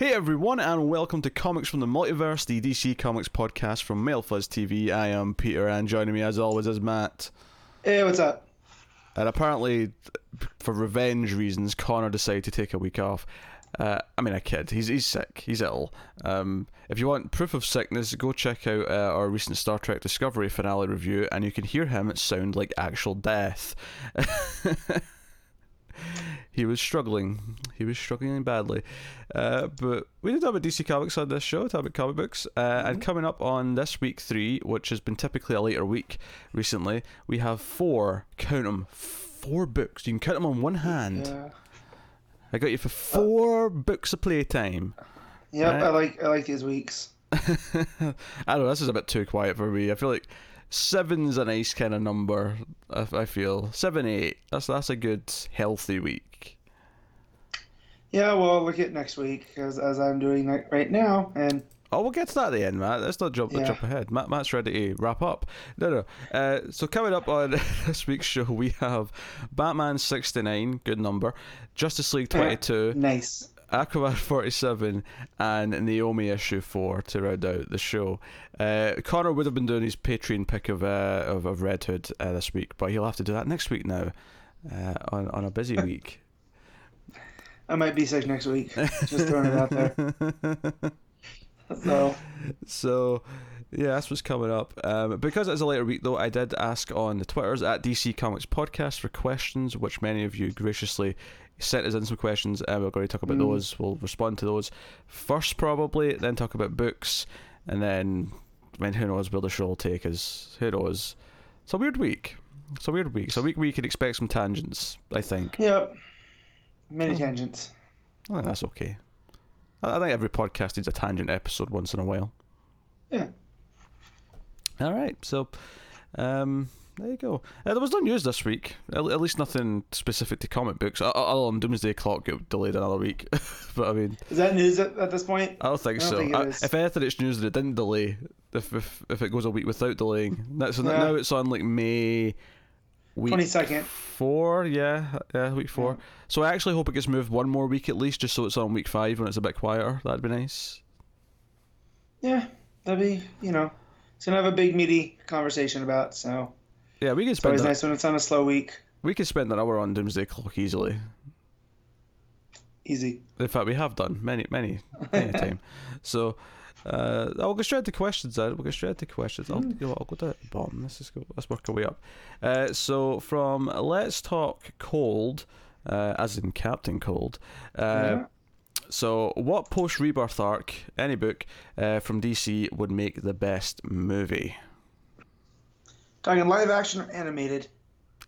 Hey everyone, and welcome to Comics from the Multiverse, the DC Comics podcast from MailFuzz TV. I am Peter, and joining me as always is Matt. Hey, what's up? And apparently, for revenge reasons, Connor decided to take a week off. Uh, I mean, a kid. He's he's sick. He's ill. Um, if you want proof of sickness, go check out uh, our recent Star Trek Discovery finale review, and you can hear him sound like actual death. he was struggling. He was struggling badly. Uh, but we did talk about DC Comics on this show, talk about comic books. Uh, mm-hmm. And coming up on this week three, which has been typically a later week recently, we have four, count them, four books. You can count them on one hand. Yeah. I got you for four books of playtime. Yep, right? I like I like these weeks. I don't know. This is a bit too quiet for me. I feel like seven's a nice kind of number. I, I feel seven, eight. That's that's a good healthy week. Yeah, well, look at next week as as I'm doing right now, and Oh, we'll get to that at the end, Matt. Let's not jump, yeah. jump ahead. Matt, Matt's ready to wrap up. No, no. Uh, so coming up on this week's show, we have Batman 69, good number, Justice League 22. nice. Aquaman 47 and Naomi issue 4 to round out the show. Uh, Connor would have been doing his Patreon pick of uh, of, of Red Hood uh, this week, but he'll have to do that next week now uh, on, on a busy week. I might be sick next week. Just throwing it out there. So, so yeah, that's what's coming up. Um, because it's a later week, though, I did ask on the Twitters at DC Comics Podcast for questions, which many of you graciously sent us in some questions, and we're going to talk about mm. those. We'll respond to those first, probably, then talk about books, and then, I mean, who knows where the show will take us? Who knows? It's a weird week. It's a weird week. It's a week where you can expect some tangents, I think. Yep. Many oh. tangents. think that's okay. I think every podcast needs a tangent episode once in a while. Yeah. All right. So, um, there you go. Uh, there was no news this week. At, at, least nothing specific to comic books. Other than Doomsday Clock got delayed another week. but I mean, is that news at, at this point? I don't think I don't so. Think I, if anything, it's news that it didn't delay. If if, if it goes a week without delaying, so yeah. now it's on like May Twenty second. Four, yeah, yeah, week four. Yeah. So I actually hope it gets moved one more week at least, just so it's on week five when it's a bit quieter. That'd be nice. Yeah, that'd be you know, it's gonna have a big meaty conversation about. So yeah, we can spend. It's always nice when it's on a slow week. We could spend an hour on Doomsday Clock easily. Easy. In fact, we have done many, many, many time. So uh, I'll go straight to questions. Then we'll go straight to questions. I'll, you know, I'll go to the bottom. Let's just go. Let's work our way up. Uh, so from Let's Talk Cold, uh, as in Captain Cold. Uh, yeah. So, what post rebirth arc, any book uh, from DC, would make the best movie? Talking live action or animated?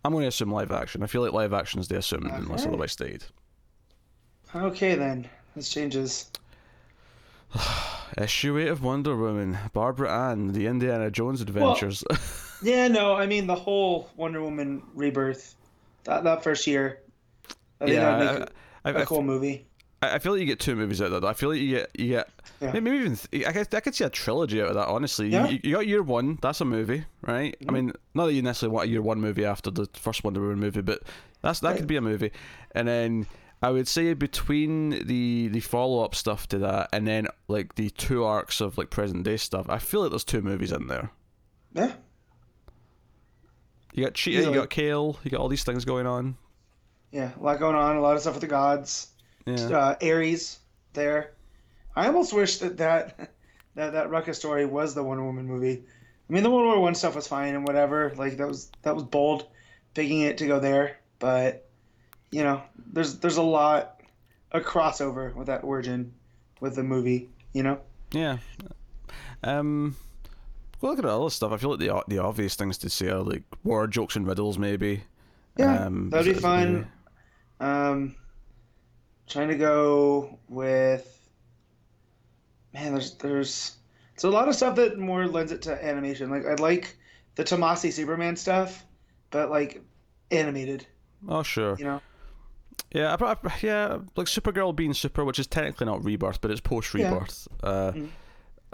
I'm going to assume live action. I feel like live action is the assumed okay. unless otherwise stated. Okay, then. This changes. Issue 8 of Wonder Woman, Barbara Ann, the Indiana Jones adventures. Well, yeah, no, I mean the whole Wonder Woman rebirth, that, that first year. I yeah, I, a, I, a cool movie. I feel like you get two movies out of that. I feel like you get you get yeah. maybe even th- I could I could see a trilogy out of that. Honestly, yeah. you, you got year one. That's a movie, right? Mm-hmm. I mean, not that you necessarily want a year one movie after the first Wonder Woman movie, but that's that right. could be a movie, and then I would say between the the follow up stuff to that and then like the two arcs of like present day stuff, I feel like there's two movies in there. Yeah. You got Cheetah, yeah. you got Cale, you got all these things going on. Yeah, a lot going on, a lot of stuff with the gods. Yeah. Uh, Ares there. I almost wish that that that that Rucka story was the Wonder Woman movie. I mean, the World War One stuff was fine and whatever. Like that was that was bold, picking it to go there, but you know, there's there's a lot a crossover with that origin with the movie. You know. Yeah. Um. Well, look at all this stuff. I feel like the the obvious things to say are like war jokes and riddles, maybe. Yeah, um, that'd be fun. Um, trying to go with man. There's there's it's a lot of stuff that more lends it to animation. Like I like the Tomasi Superman stuff, but like animated. Oh sure. You know. Yeah, I, I, yeah, like Supergirl being super, which is technically not rebirth, but it's post rebirth. Yeah. Uh, mm-hmm.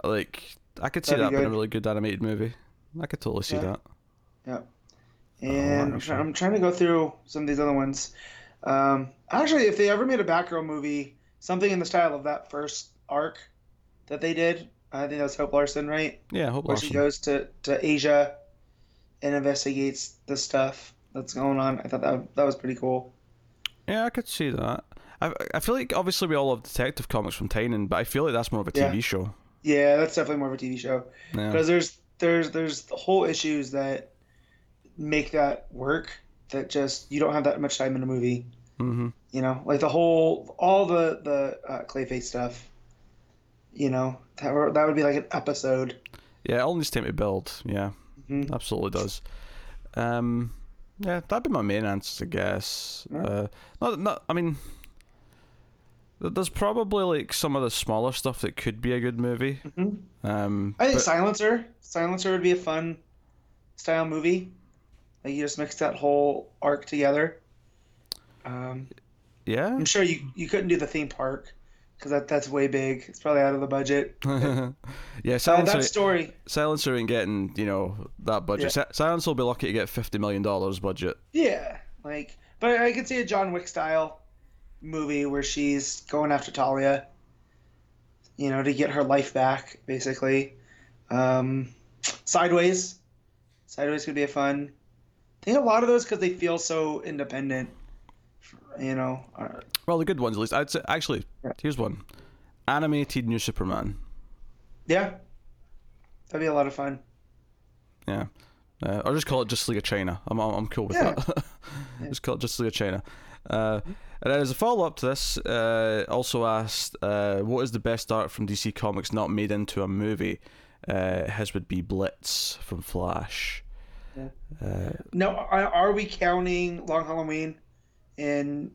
Like I could see That'd that be being a really good animated movie. I could totally see yeah. that. Yeah. And oh, I'm, try- I'm, trying to go through some of these other ones. Um, actually, if they ever made a Batgirl movie, something in the style of that first arc that they did. I think that was Hope Larson, right? Yeah, Hope Where Larson. she goes to, to Asia and investigates the stuff that's going on. I thought that that was pretty cool. Yeah, I could see that. I I feel like obviously we all love Detective Comics from Tynion, but I feel like that's more of a TV Yeah. show. Yeah, that's definitely more of a TV show Yeah. because there's there's there's whole issues that make that work that just you don't have that much time in a movie. Mm-hmm. You know, like the whole all the the uh, Clayface stuff. You know, that were, that would be like an episode. Yeah, it all needs time to build. Yeah, Mhm. absolutely does. Um, yeah, that'd be my main answer, I guess. Yeah. Uh, not, not. I mean, there's probably like some of the smaller stuff that could be a good movie. Mhm. Um, I think but- Silencer. Silencer would be a fun style movie. Like you just mix that whole arc together. Um, yeah. I'm sure you you couldn't do the theme park because that that's way big. It's probably out of the budget. yeah, Uh, that story, Silencer ain't getting you know that budget. Si- Silencer will be lucky to get fifty million dollars budget. yeah, like, but I could see a John Wick style movie where she's going after Talia. You know, to get her life back, basically. Um, Sideways, Sideways could be a fun. Think a lot of those because they feel so independent. You know, Well, the good ones at least. I'd say actually, Yeah. here's one: animated New Superman. yeah, that'd be a lot of fun. Yeah. Uh, or just call it Just League of China. I'm, I'm, I'm cool with Yeah. that. just call it Just League of China. Uh, and as a follow up to this, uh, also asked, uh, what is the best art from DC Comics not made into a movie? Uh, his would be Blitz from Flash. Uh, No, are, we counting Long Halloween in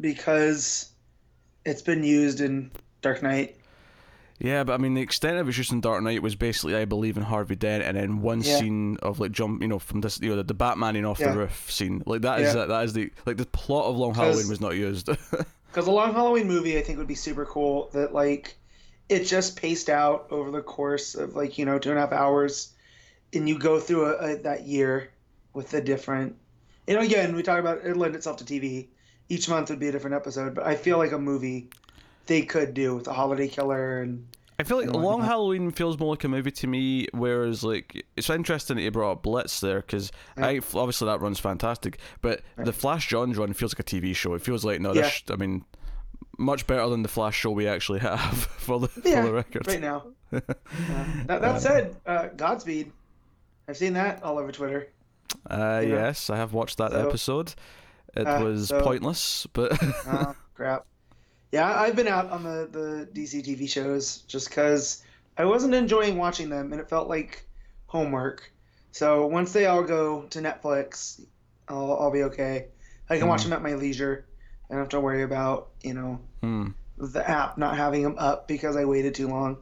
because it's been used in Dark Knight? yeah, but I mean, the extent of his use in Dark Knight was basically, I believe, in Harvey Dent, and then one Yeah. scene of like jump, you know, from this, you know, the, the Batmaning off Yeah. the roof scene. Like that is Yeah. that is the like the plot of Long Halloween was not used. Because a Long Halloween movie, I think, would be super cool. That like it just paced out over the course of like you know two and a half hours, and you go through a, a, that year with the different. You know, again, we talk about it lend itself to TV. Each month would be a different episode, but I feel like a movie they could do with a holiday killer and I feel like Long. Halloween feels more like a movie to me, whereas like it's interesting that you brought up Blitz there because Yeah. I obviously that runs fantastic, but the Flash Johns run feels like a TV show. It feels like no, Yeah. this, I mean, much better than the Flash show we actually have for the yeah, for the record. right now. Uh, that, that said, uh, Godspeed. I've seen that all over Twitter. Uh, you know? yes, I have watched that So- episode. It uh, was so- pointless, but Oh, crap. Yeah, I've been out on the, the DC TV shows just because I wasn't enjoying watching them and it felt like homework. So once they all go to Netflix, I'll, I'll be okay. I can watch Mhm. them at my leisure. I don't have to worry about, you know, hmm. the app not having them up because I waited too long.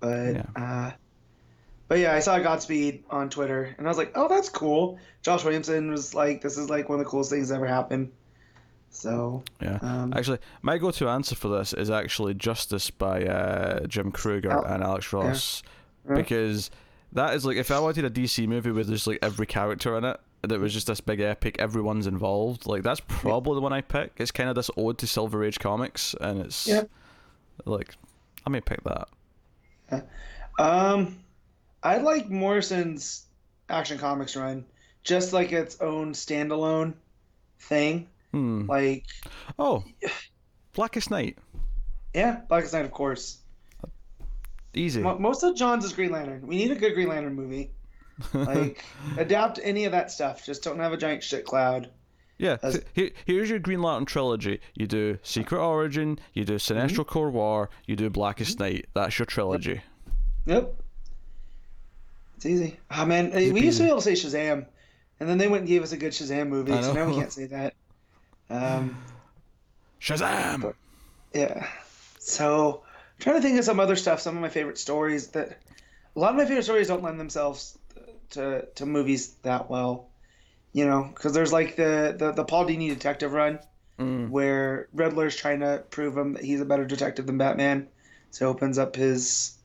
But Yeah. uh, but yeah, I saw Godspeed on Twitter and I was like, oh, that's cool. Josh Williamson was like, this is like one of the coolest things that ever happened. So yeah. um, Actually, my go-to answer for this is actually Justice by uh, Jim Krueger Oh, and Alex Ross, Yeah. because that is like if I wanted a DC movie with just like every character in it that was just this big epic, everyone's involved. Like that's probably the one I pick. It's kind of this ode to Silver Age comics, and it's Yeah. like I may pick that. Um, I like Morrison's Action Comics run, just like its own standalone thing. Hmm. Like, Oh, Blackest Night, yeah, Blackest Night, of course. easy. Most of John's is Green Lantern. We need a good Green Lantern movie. Like, adapt any of that stuff. Just don't have a giant shit cloud. Yeah, As- here, here's your Green Lantern trilogy. You do Secret Origin, you do Sinestro Corps War, you do Blackest Night. That's your trilogy. Yep. It's easy. Oh man, Easy we used to be able to say Shazam, and then they went and gave us a good Shazam movie, so now we can't say that. Um, Shazam! Yeah. So, I'm trying to think of some other stuff. Some of my favorite stories that a lot of my favorite stories don't lend themselves to to movies that well. You know, because there's like the, the the Paul Dini detective run Mm. where Riddler's trying to prove him that he's a better detective than Batman, so he opens up his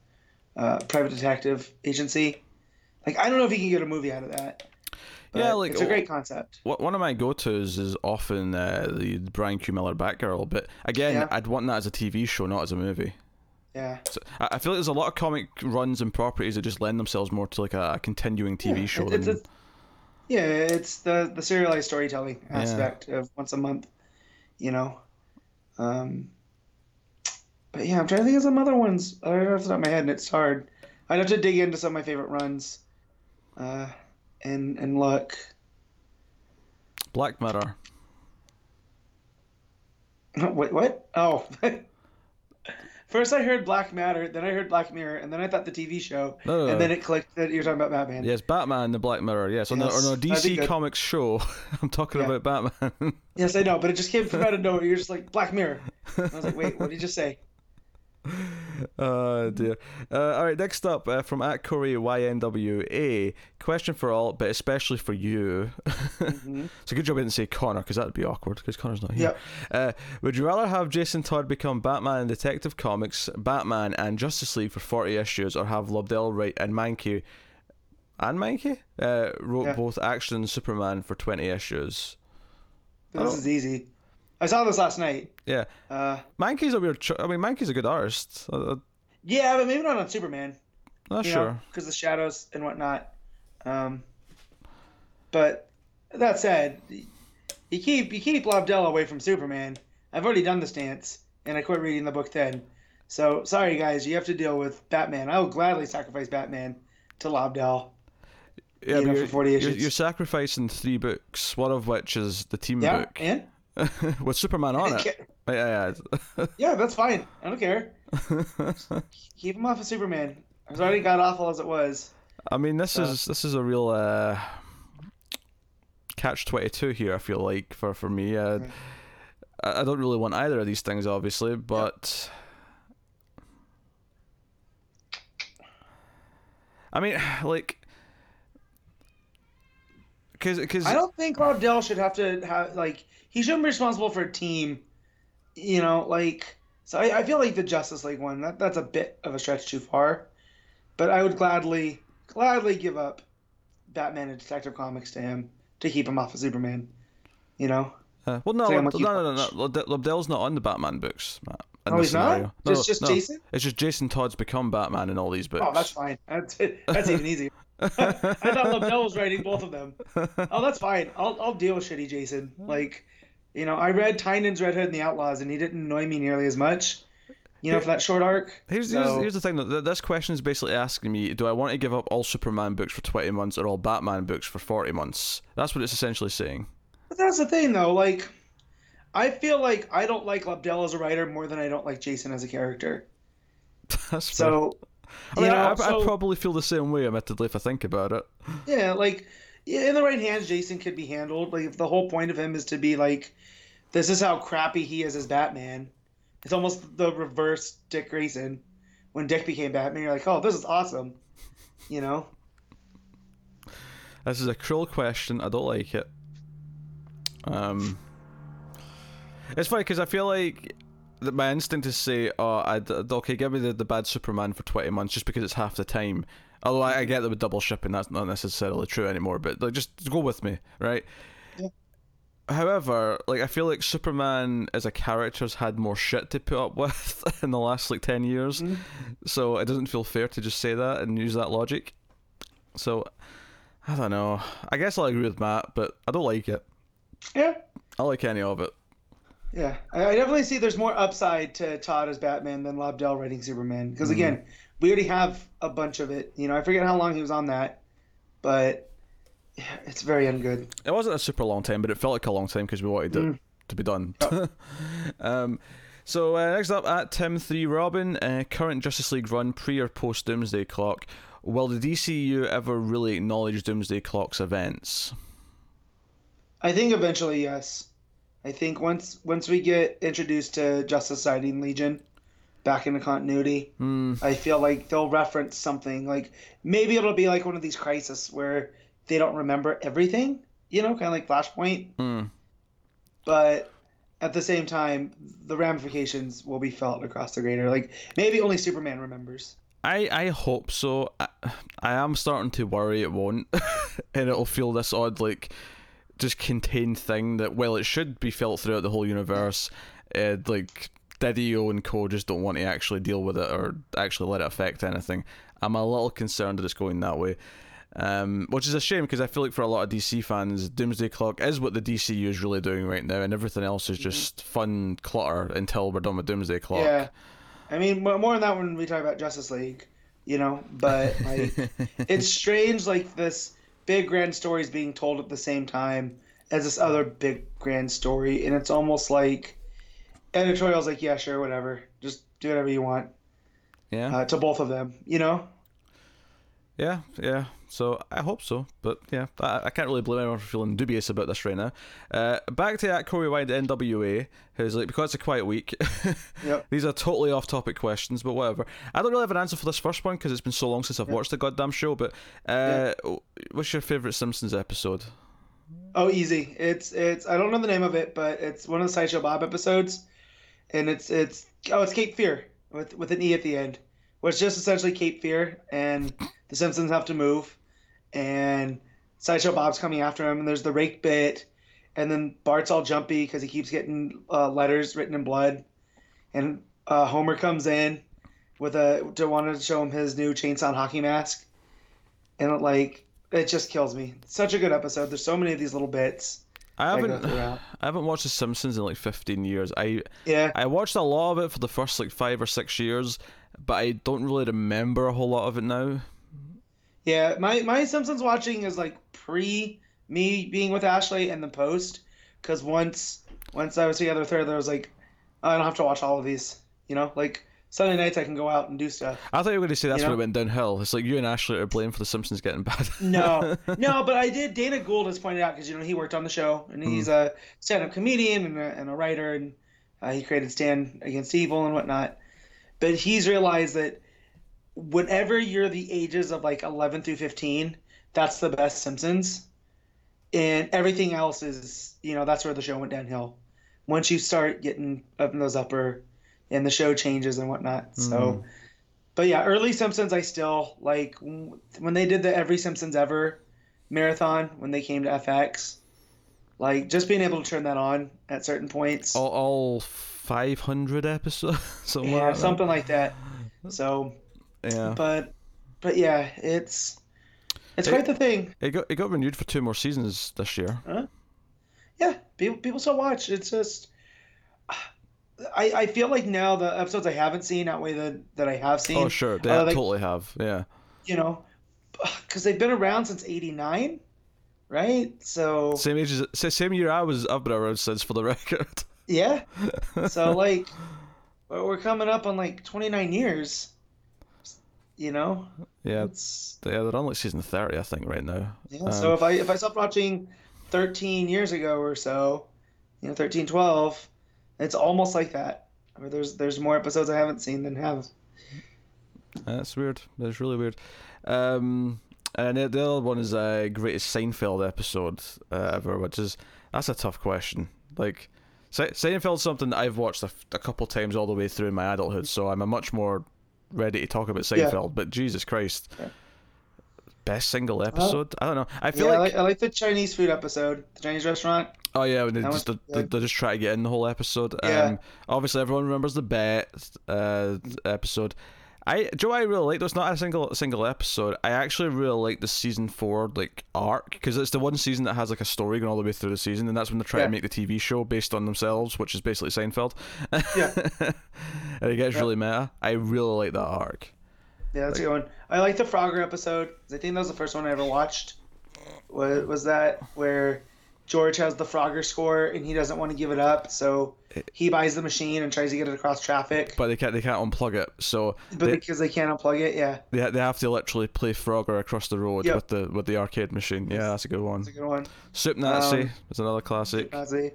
uh, private detective agency. Like I don't know if you can get a movie out of that. Yeah, like, it's a great concept. One of my go-tos is often uh, the Brian Q. Miller Batgirl, but again, Yeah. I'd want that as a TV show, not as a movie. Yeah. So I feel like there's a lot of comic runs and properties that just lend themselves more to like a, continuing TV Yeah, show. it's, than, it's- yeah, it's the the serialized storytelling aspect of once a month, you know. Um, but yeah, I'm trying to think of some other ones. I don't have off the top of my head, and it's hard. I'd have to dig into some of my favorite runs, uh, and and look. Black Mirror. Wait, what? Oh. First, I heard Black Matter, then I heard Black Mirror, and then I thought the TV show, No, no, and then it clicked that you're talking about Batman. Yes, Batman, the Black Mirror. Yes, on, Yes, the, on a DC. Comics show. I'm talking Yeah. about Batman. Yes, I know, but it just came from out of nowhere. You're just like Black Mirror. And I was like, wait, what did you just say? oh dear. Uh, all right, next up uh, from at Corey YNWA. Question for all, but especially for you. Mhm. It's a good job I didn't say Connor because that would be awkward because Connor's not here. Yep. Uh, would you rather have Jason Todd become Batman in Detective Comics, Batman, and Justice League for 40 issues, or have Lobdell write and Mahnke and Mahnke uh, wrote Yeah. both Action and Superman for 20 issues? This Oh. is easy. I saw this last night. Yeah, Uh, Mahnke's a weird. Cho- I mean, Mahnke's a good artist. Uh, uh, yeah, but maybe not on Superman. not sure. because the shadows and whatnot. Um, but that said, you keep you keep Lobdell away from Superman. I've already done this dance, and I quit reading the book then. So sorry, guys, you have to deal with Batman. I will gladly sacrifice Batman to Lobdell. Yeah, you know, you're, for 40 you're, issues. you're sacrificing three books, one of which is the team Yeah, book and with Superman on it. Yeah, yeah, yeah. that's fine. I don't care. Keep him off of Superman. It was already got awful as it was. I mean, this So- is this is a real uh, catch twenty two here. I feel like for for me, uh. I, I don't really want either of these things, obviously, but. I mean, like, because because I don't think Lobdell should have to have like he shouldn't be responsible for a team. You know, like so I, I feel like the Justice League one that that's a bit of a stretch too far, but I would gladly gladly give up Batman and Detective Comics to him to keep him off of Superman. You know, Uh, well, no, Say I'm Lob- with no, no, no, no. Lobdell's not on the Batman books, Matt. oh he's scenario. not No, just just no. Jason. It's just Jason Todd's become Batman in all these books. Oh, that's fine. That's that's even easier. I thought Lobdell was writing both of them. Oh, that's fine. I'll I'll deal with shitty Jason. Like, you know, I read Tynion's Red Hood and the Outlaws, and he didn't annoy me nearly as much. You know, for that short arc. Here's, So- here's, here's the thing though. This question is basically asking me: Do I want to give up all Superman books for twenty months or all Batman books for forty months? That's what it's essentially saying. But that's the thing, though. Like, I feel like I don't like Lobdell as a writer more than I don't like Jason as a character. That's fair. So, I mean, you know, I, I, so- I probably feel the same way, admittedly, if I think about it. yeah, like in the right hands, Jason could be handled. Like, if the whole point of him is to be like, this is how crappy he is as Batman. It's almost the reverse Dick Grayson. When Dick became Batman, you're like, oh, this is awesome. You know? This is a cruel question. I don't like it. Um, it's funny because I feel like my instinct is to say, "Oh, I'd, okay, give me the, the bad Superman for twenty months, just because it's half the time." Although I, I get that with double shipping, that's not necessarily true anymore. But like, just go with me, right? Yeah. However, like I feel like Superman as a character has had more shit to put up with in the last like ten years, Mhm. so it doesn't feel fair to just say that and use that logic. So I don't know. I guess I'll agree with Matt, but I don't like it. Yeah. I like any of it. Yeah, I, definitely see there's more upside to Todd as Batman than Lobdell writing Superman. Because Mhm. again, we already have a bunch of it. You know, I forget how long he was on that, but yeah, it's very ungood. It wasn't a super long time, but it felt like a long time because we wanted it Mm. to be done. um, so uh, next up at Tim Three Robin, uh, current Justice League run pre or post Doomsday Clock. Will the DCU ever really acknowledge Doomsday Clock's events? I think eventually, yes. I think once once we get introduced to Justice Society and Legion back into continuity, Hmm. I feel like they'll reference something like maybe it'll be like one of these crises where they don't remember everything, you know, kind of like Flashpoint. Hmm. but at the same time, the ramifications will be felt across the greater. Like maybe only Superman remembers. I, I hope so. I, I am starting to worry it won't, and it'll feel this odd like just contained thing that well it should be felt throughout the whole universe, uh, like Didio and Co just don't want to actually deal with it or actually let it affect anything. I'm a little concerned that it's going that way. Um, which is a shame because I feel like for a lot of DC fans, Doomsday Clock is what the DCU is really doing right now, and everything else is just fun clutter until we're done with Doomsday Clock. Yeah, I mean more on that when we talk about Justice League, you know. But like, it's strange, like this big grand story is being told at the same time as this other big grand story, and it's almost like editorial's like, yeah, sure, whatever, just do whatever you want. Yeah. Uh, to both of them, you know. Yeah, yeah. So I hope so, but yeah, I, I can't really blame anyone for feeling dubious about this right now. Uh, back to that Corey YNWA, who's like because it's a quiet week. yep. These are totally off-topic questions, but whatever. I don't really have an answer for this first one because it's been so long since I've yep. watched the goddamn show. But uh, yep. what's your favorite Simpsons episode? Oh, easy. It's it's I don't know the name of it, but it's one of the Sideshow Bob episodes, and it's it's oh it's Cape Feare with with an e at the end, which just essentially Cape Fear, and the Simpsons have to move and Sideshow Bob's coming after him, and there's the rake bit, and then Bart's all jumpy because he keeps getting uh, letters written in blood, and uh, Homer comes in with a to want to show him his new chainsaw hockey mask, and it, like it just kills me. such a good episode. There's so many of these little bits. I haven't I haven't watched The Simpsons in like 15 years. I yeah I watched a lot of it for the first like five or six years, but I don't really remember a whole lot of it now. Yeah, my my Simpsons watching is like pre me being with Ashley and the post, because once once I was together with her, there was like oh, I don't have to watch all of these. You know, like Sunday nights I can go out and do stuff. I thought you were going to say that's you know? when it went downhill. It's like you and Ashley are blamed for the Simpsons getting bad. no, no, but I did. Dana Gould has pointed out because you know he worked on the show and he's mm. a stand-up comedian and a, and a writer and uh, he created Stan Against Evil and whatnot. But he's realized that whenever you're the ages of like 11 through 15, that's the best Simpsons. And everything else is, you know, that's where the show went downhill. Once you start getting up in those upper, and the show changes and whatnot. So, mm-hmm. but yeah, early Simpsons, I still like when they did the Every Simpsons Ever marathon when they came to FX. Like just being able to turn that on at certain points. All, all 500 episodes. something yeah, like something like that. So yeah. But but yeah, it's it's it, quite the thing. It got it got renewed for two more seasons this year. Huh? Yeah, people people still watch. It's just I, I feel like now the episodes I haven't seen outweigh the that I have seen. Oh sure, they uh, like, totally have. Yeah. You know, because they've been around since '89, right? So same age as same year I was. I've been around since, for the record. Yeah. So like, we're coming up on like 29 years you know. Yeah, it's yeah, they're on like season thirty, I think, right now. Yeah. Um, so if I if I stopped watching thirteen years ago or so, you know, 13, 12, it's almost like that. I mean, there's there's more episodes I haven't seen than have. That's weird. That's really weird. Um, and the other one is a uh, greatest Seinfeld episode uh, ever, which is that's a tough question. Like. Seinfeld's something that I've watched a, a couple times all the way through in my adulthood, so I'm a much more ready to talk about Seinfeld, yeah. but Jesus Christ. Yeah. Best single episode? I don't know. I feel yeah, like... I like, I like the Chinese food episode, the Chinese restaurant. Oh yeah, they just they, they, just try to get in the whole episode. Yeah. Um, obviously, everyone remembers the bet uh, episode. I Joe, I really like. There's not a single single episode. I actually really like the season four like arc because it's the one season that has like a story going all the way through the season, and that's when they try yeah. to make the TV show based on themselves, which is basically Seinfeld. Yeah, and it gets yeah. really meta. I really like that arc. Yeah, that's like, a good one. I like the Frogger episode. I think that was the first one I ever watched. Was was that where George has the Frogger score and he doesn't want to give it up, so he buys the machine and tries to get it across traffic. But they can't. They can't unplug it. So. But they, because they can't unplug it, yeah. They, they have to literally play Frogger across the road yep. with the with the arcade machine. Yeah, that's a good one. That's a good one. Soup Nazi um, is another classic. Nazi.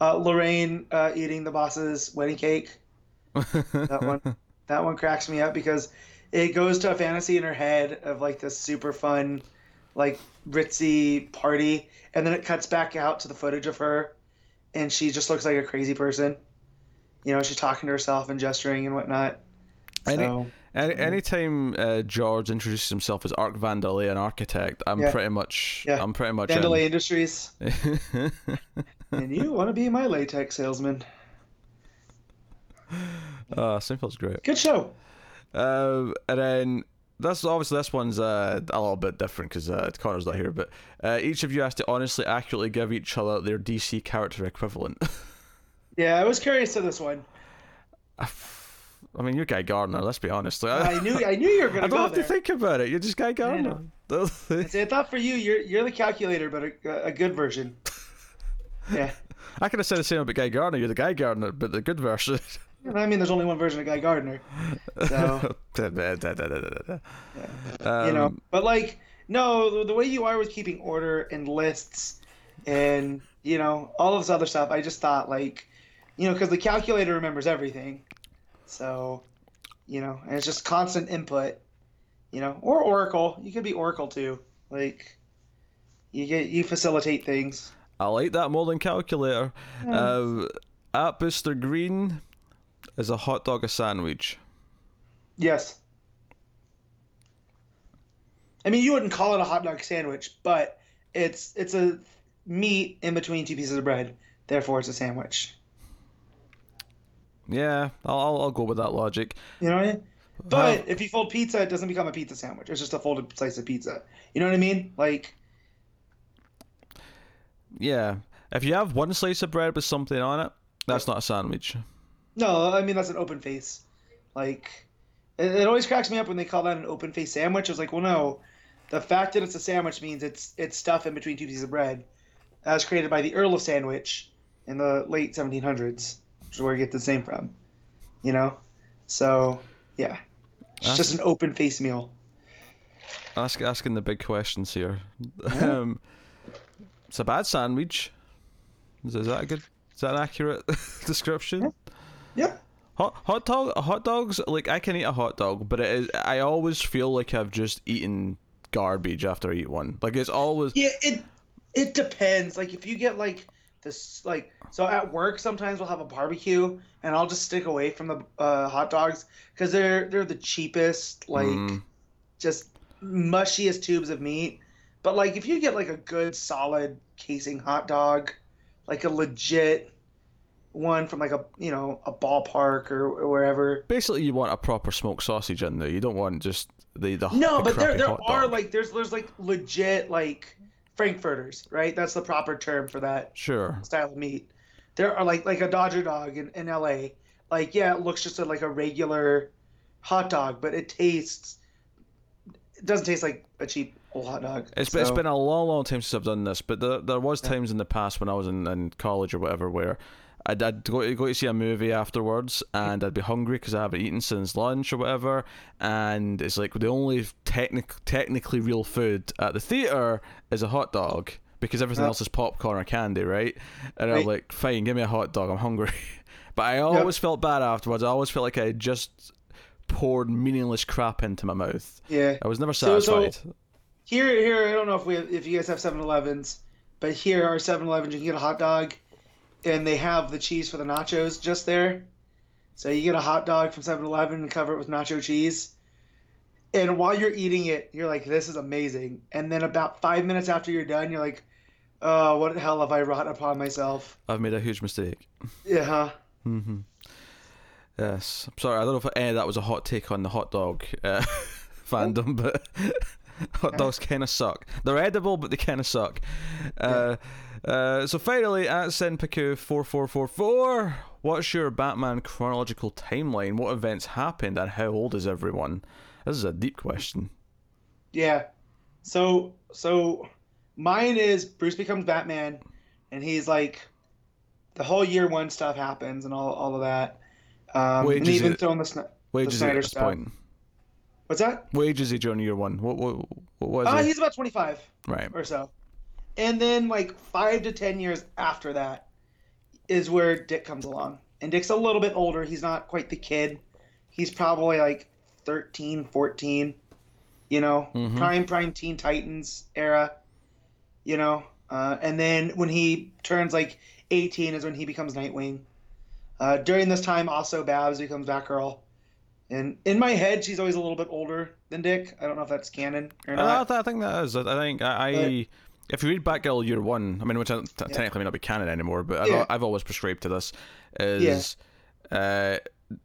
Uh, Lorraine uh, eating the boss's wedding cake. that one. That one cracks me up because it goes to a fantasy in her head of like this super fun, like ritzy party, and then it cuts back out to the footage of her and she just looks like a crazy person. You know, she's talking to herself and gesturing and whatnot. Any, so, any anytime uh, George introduces himself as Art Vandelay, an architect, I'm yeah. pretty much, yeah. I'm pretty much Vandelay in. Industries. and you want to be my latex salesman? Uh, Seinfeld's great. Good show. Um, and then this obviously this one's uh, a little bit different because uh, Connor's not here. But uh, each of you has to honestly, accurately give each other their DC character equivalent. Yeah, I was curious to this one. I mean, you're Guy Gardner. Let's be honest. I knew I knew you were gonna I don't have there. to think about it. You're just Guy Gardner. I I thought for you, you're you're the calculator, but a, a good version. Yeah. I could have said the same about Guy Gardner. You're the Guy Gardner, but the good version. I mean, there's only one version of Guy Gardner, so um, you know. But like, no, the, the way you are with keeping order and lists, and you know all of this other stuff, I just thought like, you know, because the calculator remembers everything, so, you know, and it's just constant input, you know, or Oracle. You could be Oracle too, like. You get you facilitate things. I like that more than calculator. Yeah. Uh, at Booster Green is a hot dog a sandwich. Yes. I mean, you wouldn't call it a hot dog sandwich, but it's it's a meat in between two pieces of bread. Therefore, it's a sandwich. Yeah, I'll, I'll, I'll go with that logic. You know what I mean? But if you fold pizza, it doesn't become a pizza sandwich. It's just a folded slice of pizza. You know what I mean? Like, Yeah, if you have one slice of bread with something on it, that's not a sandwich. No, I mean that's an open face. Like, it, it always cracks me up when they call that an open face sandwich. It's like, well, no, the fact that it's a sandwich means it's it's stuff in between two pieces of bread, as created by the Earl of Sandwich in the late 1700s, which is where you get the name from. You know, so yeah, it's just an open face meal. Ask asking the big questions here. Yeah. Um, it's a bad sandwich. Is, is that a good? Is that an accurate description? Yeah. Hot hot dog hot dogs like I can eat a hot dog, but it is I always feel like I've just eaten garbage after I eat one. Like it's always Yeah, it it depends. Like if you get like this, like so at work sometimes we'll have a barbecue, and I'll just stick away from the uh, hot dogs because they're they're the cheapest, like Mm. just mushiest tubes of meat. But like if you get like a good solid casing hot dog, like a legit one from like a you know a ballpark or, or wherever. basically you want a proper smoked sausage in there. You don't want just the the No, the but there there are dog. like there's there's like legit like frankfurters, right? That's the proper term for that sure. style of meat. There are like like a Dodger dog in, in LA. Like yeah, it looks just like a regular hot dog, but it tastes it doesn't taste like a cheap old hot dog. It's, it's So- been a long, long time since I've done this, but there, there was times in the past when I was in, in college or whatever where I'd, I'd go, to, go to see a movie afterwards and I'd be hungry because I haven't eaten since lunch or whatever, and it's like the only technic, technically real food at the theater is a hot dog because everything Yeah. else is popcorn or candy, right? And I'm like, fine, give me a hot dog, I'm hungry. but I always felt bad afterwards. I always felt like I just poured meaningless crap into my mouth. yeah. I was never So- so- satisfied. Here here I don't know if we if you guys have 7-Elevens, but here are 7-Elevens you can get a hot dog and they have the cheese for the nachos just there. So you get a hot dog from 7-Eleven and cover it with nacho cheese. And while you're eating it, you're like, this is amazing. And then about five minutes after you're done, you're like, oh, what the hell have I wrought upon myself? I've made a huge mistake. Yeah. huh? hmm Yes. I'm sorry. I don't know if any of that was a hot take on the hot dog uh, fandom, but hot dogs kind of suck. They're edible, but they kind of suck. Uh, uh, so finally, at Senpaku4444, what's your Batman chronological timeline? What events happened, and how old is everyone? This is a deep question. Yeah. So so mine is Bruce becomes Batman and he's like the whole year one stuff happens and all, all of that. Um, Wait, and even it- throwing the Wait, The Snyder stuff. point? What's that? Wage is he during year one? What what what was Uh, he? he's about 25 Right. or so. And then like 5 to 10 years after that is where Dick comes along. And Dick's a little bit older. He's not quite the kid. He's probably like 13, 14, you know, Mhm. prime prime Teen Titans era, you know. Uh, and then when he turns like 18 is when he becomes Nightwing. Uh, during this time, also Babs becomes Batgirl. And in my head, she's always a little bit older than Dick. I don't know if that's canon or I, not. I think that is. I I think I. I if you read Batgirl Year One, I mean, which t- technically may not be canon anymore, but Yeah. I've, I've always prescribed to this, is uh,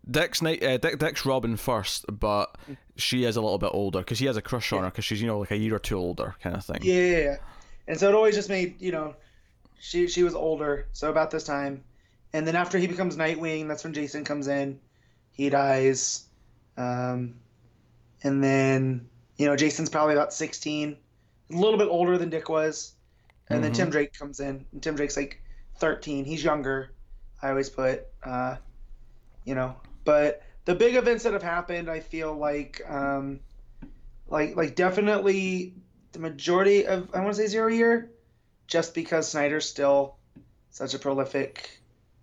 Dick's night, uh, Dick, Dick's Robin first, but she is a little bit older because he has a crush on her because she's you know like a year or two older kind of thing. Yeah, yeah, yeah. And so it always just made you know, she she was older, so about this time, and then after he becomes Nightwing, that's when Jason comes in. He dies, um, and then you know Jason's probably about sixteen, a little bit older than Dick was, and then Mhm. Tim Drake comes in, and Tim Drake's like thirteen. He's younger. I always put, uh, you know, but the big events that have happened, I feel like, um, like like definitely the majority of I want to say zero year, just because Snyder's still such a prolific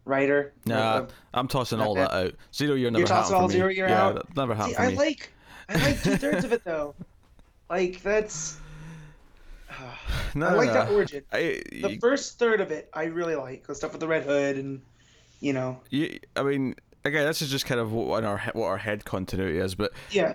writer. Nah, Of- I'm tossing all that uh, out. Zero year never You're tossing all zero year yeah, out? never happened See, I like I like two thirds of it though. Like that's no, I like no. that origin. I, The you, first third of it I really like the stuff with the red hood and you know you, I mean, again, this is just kind of what our what our head continuity is, but yeah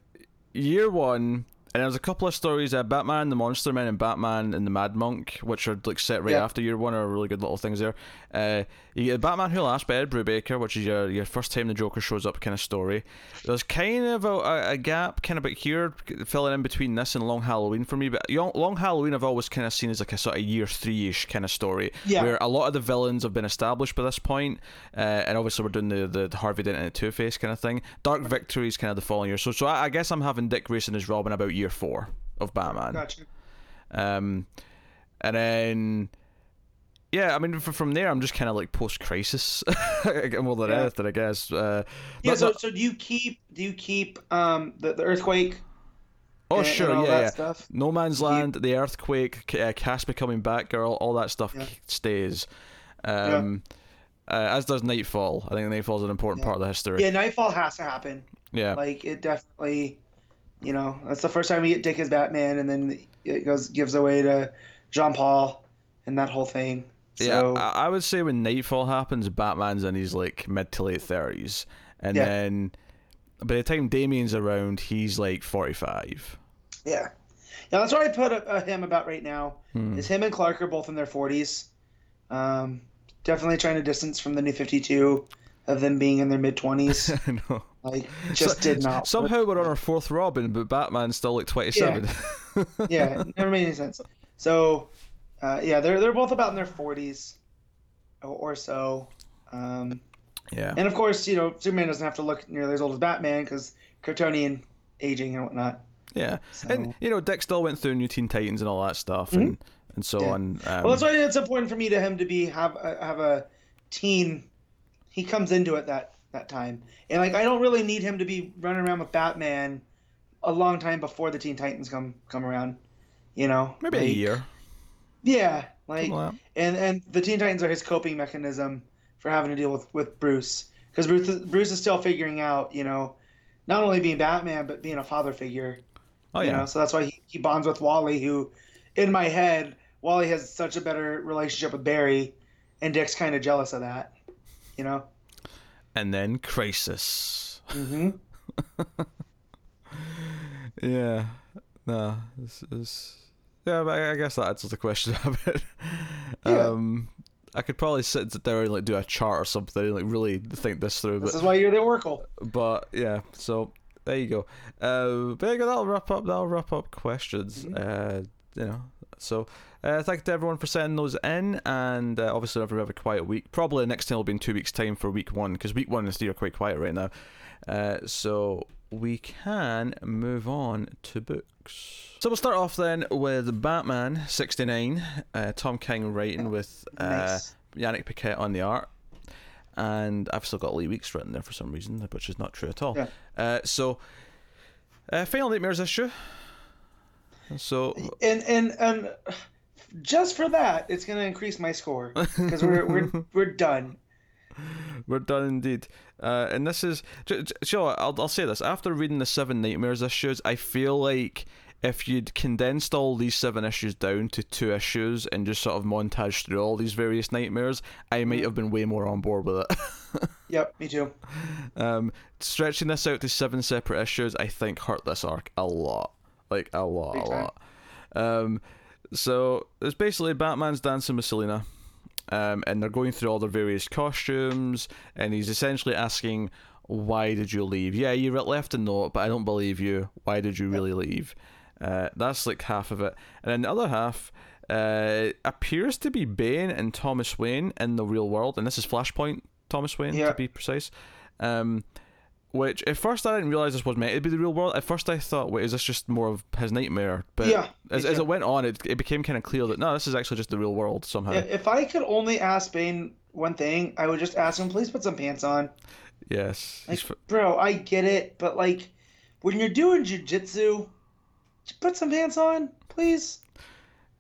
year one, and there's a couple of stories. Uh, Batman, the Monster Man, and Batman and the Mad Monk, which are like set right Yeah. after year one, are really good little things there. Uh, you get Batman Who Laughs by Ed Brubaker, which is your your first time the Joker shows up kind of story. There's kind of a, a, a gap, kind of back here, filling in between this and Long Halloween for me. But Long Halloween, I've always kind of seen as like a sort of year three ish kind of story, Yeah. where a lot of the villains have been established by this point, uh, and obviously we're doing the, the Harvey Dent and the Two Face kind of thing. Dark Victory is kind of the following year, so so I, I guess I'm having Dick Grayson as Robin about year four of Batman. gotcha Um, and then, yeah, I mean, from there, I'm just kind of like post crisis more than Yeah. anything, I guess. Uh, yeah. So not- so do you keep do you keep um the, the earthquake? oh, and, sure, and yeah, yeah. Stuff? No Man's Land, the earthquake, uh, Casper coming back, girl, all that stuff Yeah. stays. Um, uh, as does Knightfall. I think Knightfall is an important Yeah. part of the history. Yeah, Knightfall has to happen. yeah. Like it definitely, you know, that's the first time we get Dick as Batman, and then it goes gives away to Jean Paul and that whole thing. Yeah, So I, I would say when Knightfall happens, Batman's in his like mid to late thirties, and Yeah. then by the time Damian's around, he's like forty-five. yeah, yeah, that's what I put uh, him about right now. Hmm. Is him and Clark are both in their forties. Um, definitely trying to distance from the New Fifty Two of them being in their mid twenties. I know. Like just So- did not. Somehow we're on our fourth Robin, but Batman's still like twenty-seven. yeah, it never made any sense. So, uh, yeah, they're they're both about in their forties or, or so. Um, yeah. And of course, you know, Superman doesn't have to look nearly as old as Batman because Kryptonian aging and whatnot. Yeah, So- and you know, Dick still went through New Teen Titans and all that stuff, and and so Mm-hmm. Yeah. on. Um, well, that's why it's important for me to him to be have a, have a teen. He comes into it that that time, and like I don't really need him to be running around with Batman a long time before the Teen Titans come come around. You know, maybe a year. Yeah, like like and and the Teen Titans are his coping mechanism for having to deal with with Bruce because Bruce Bruce is still figuring out, you know, not only being Batman but being a father figure. Oh you yeah. know, so that's why he, he bonds with Wally, who, in my head, Wally has such a better relationship with Barry, and Dick's kind of jealous of that. You know. And then Crisis. hmm Yeah. No, this is. Yeah, I I guess that answers the question a bit. Yeah. Um, I could probably sit there and like do a chart or something, and like really think this through. This But is why you're the Oracle. but yeah, so there you go. Uh, but yeah, that'll wrap up. That'll wrap up questions. Mm-hmm. Uh, you know, so uh, thank you to everyone for sending those in, and uh, obviously every have a quiet week. Probably next time will be in two weeks' time for week one, because week one is still quite quiet right now. Uh, so we can move on to books. So we'll start off then with Batman '69. Uh, Tom King writing with uh, Nice. Yannick Paquet on the art, and I've still got Lee Weeks written there for some reason, which is not true at all. Yeah. Uh, so, uh, Final Nightmares issue. So, And and and just for that, it's gonna increase my score because we're we're we're done. we're done indeed. Uh, and this is, j- j- so I'll, I'll say this. After reading the Seven Nightmares issues, I feel like if you'd condensed all these seven issues down to two issues and just sort of montage through all these various nightmares, I might have been way more on board with it. Yep, me too. Um, stretching this out to seven separate issues, I think hurt this arc a lot, like a lot, Big a time. lot. Um, so it's basically Batman's dancing with Selina, um, and they're going through all their various costumes, and he's essentially asking why did you leave? Yeah, you left a note, but I don't believe you. Why did you really leave? Uh, that's like half of it, and then the other half uh, appears to be Bane and Thomas Wayne in the real world, and this is Flashpoint Thomas Wayne Yeah. to be precise. Um, which at first I didn't realize this was meant to be the real world. At first I thought, wait, is this just more of his nightmare? But Yeah, as, as it went on, it, it became kind of clear that no, this is actually just the real world somehow. If I could only ask Bane one thing, I would just ask him, please put some pants on. Yes, Like, f- bro, I get it, but like, when you're doing jujitsu, put some pants on, please.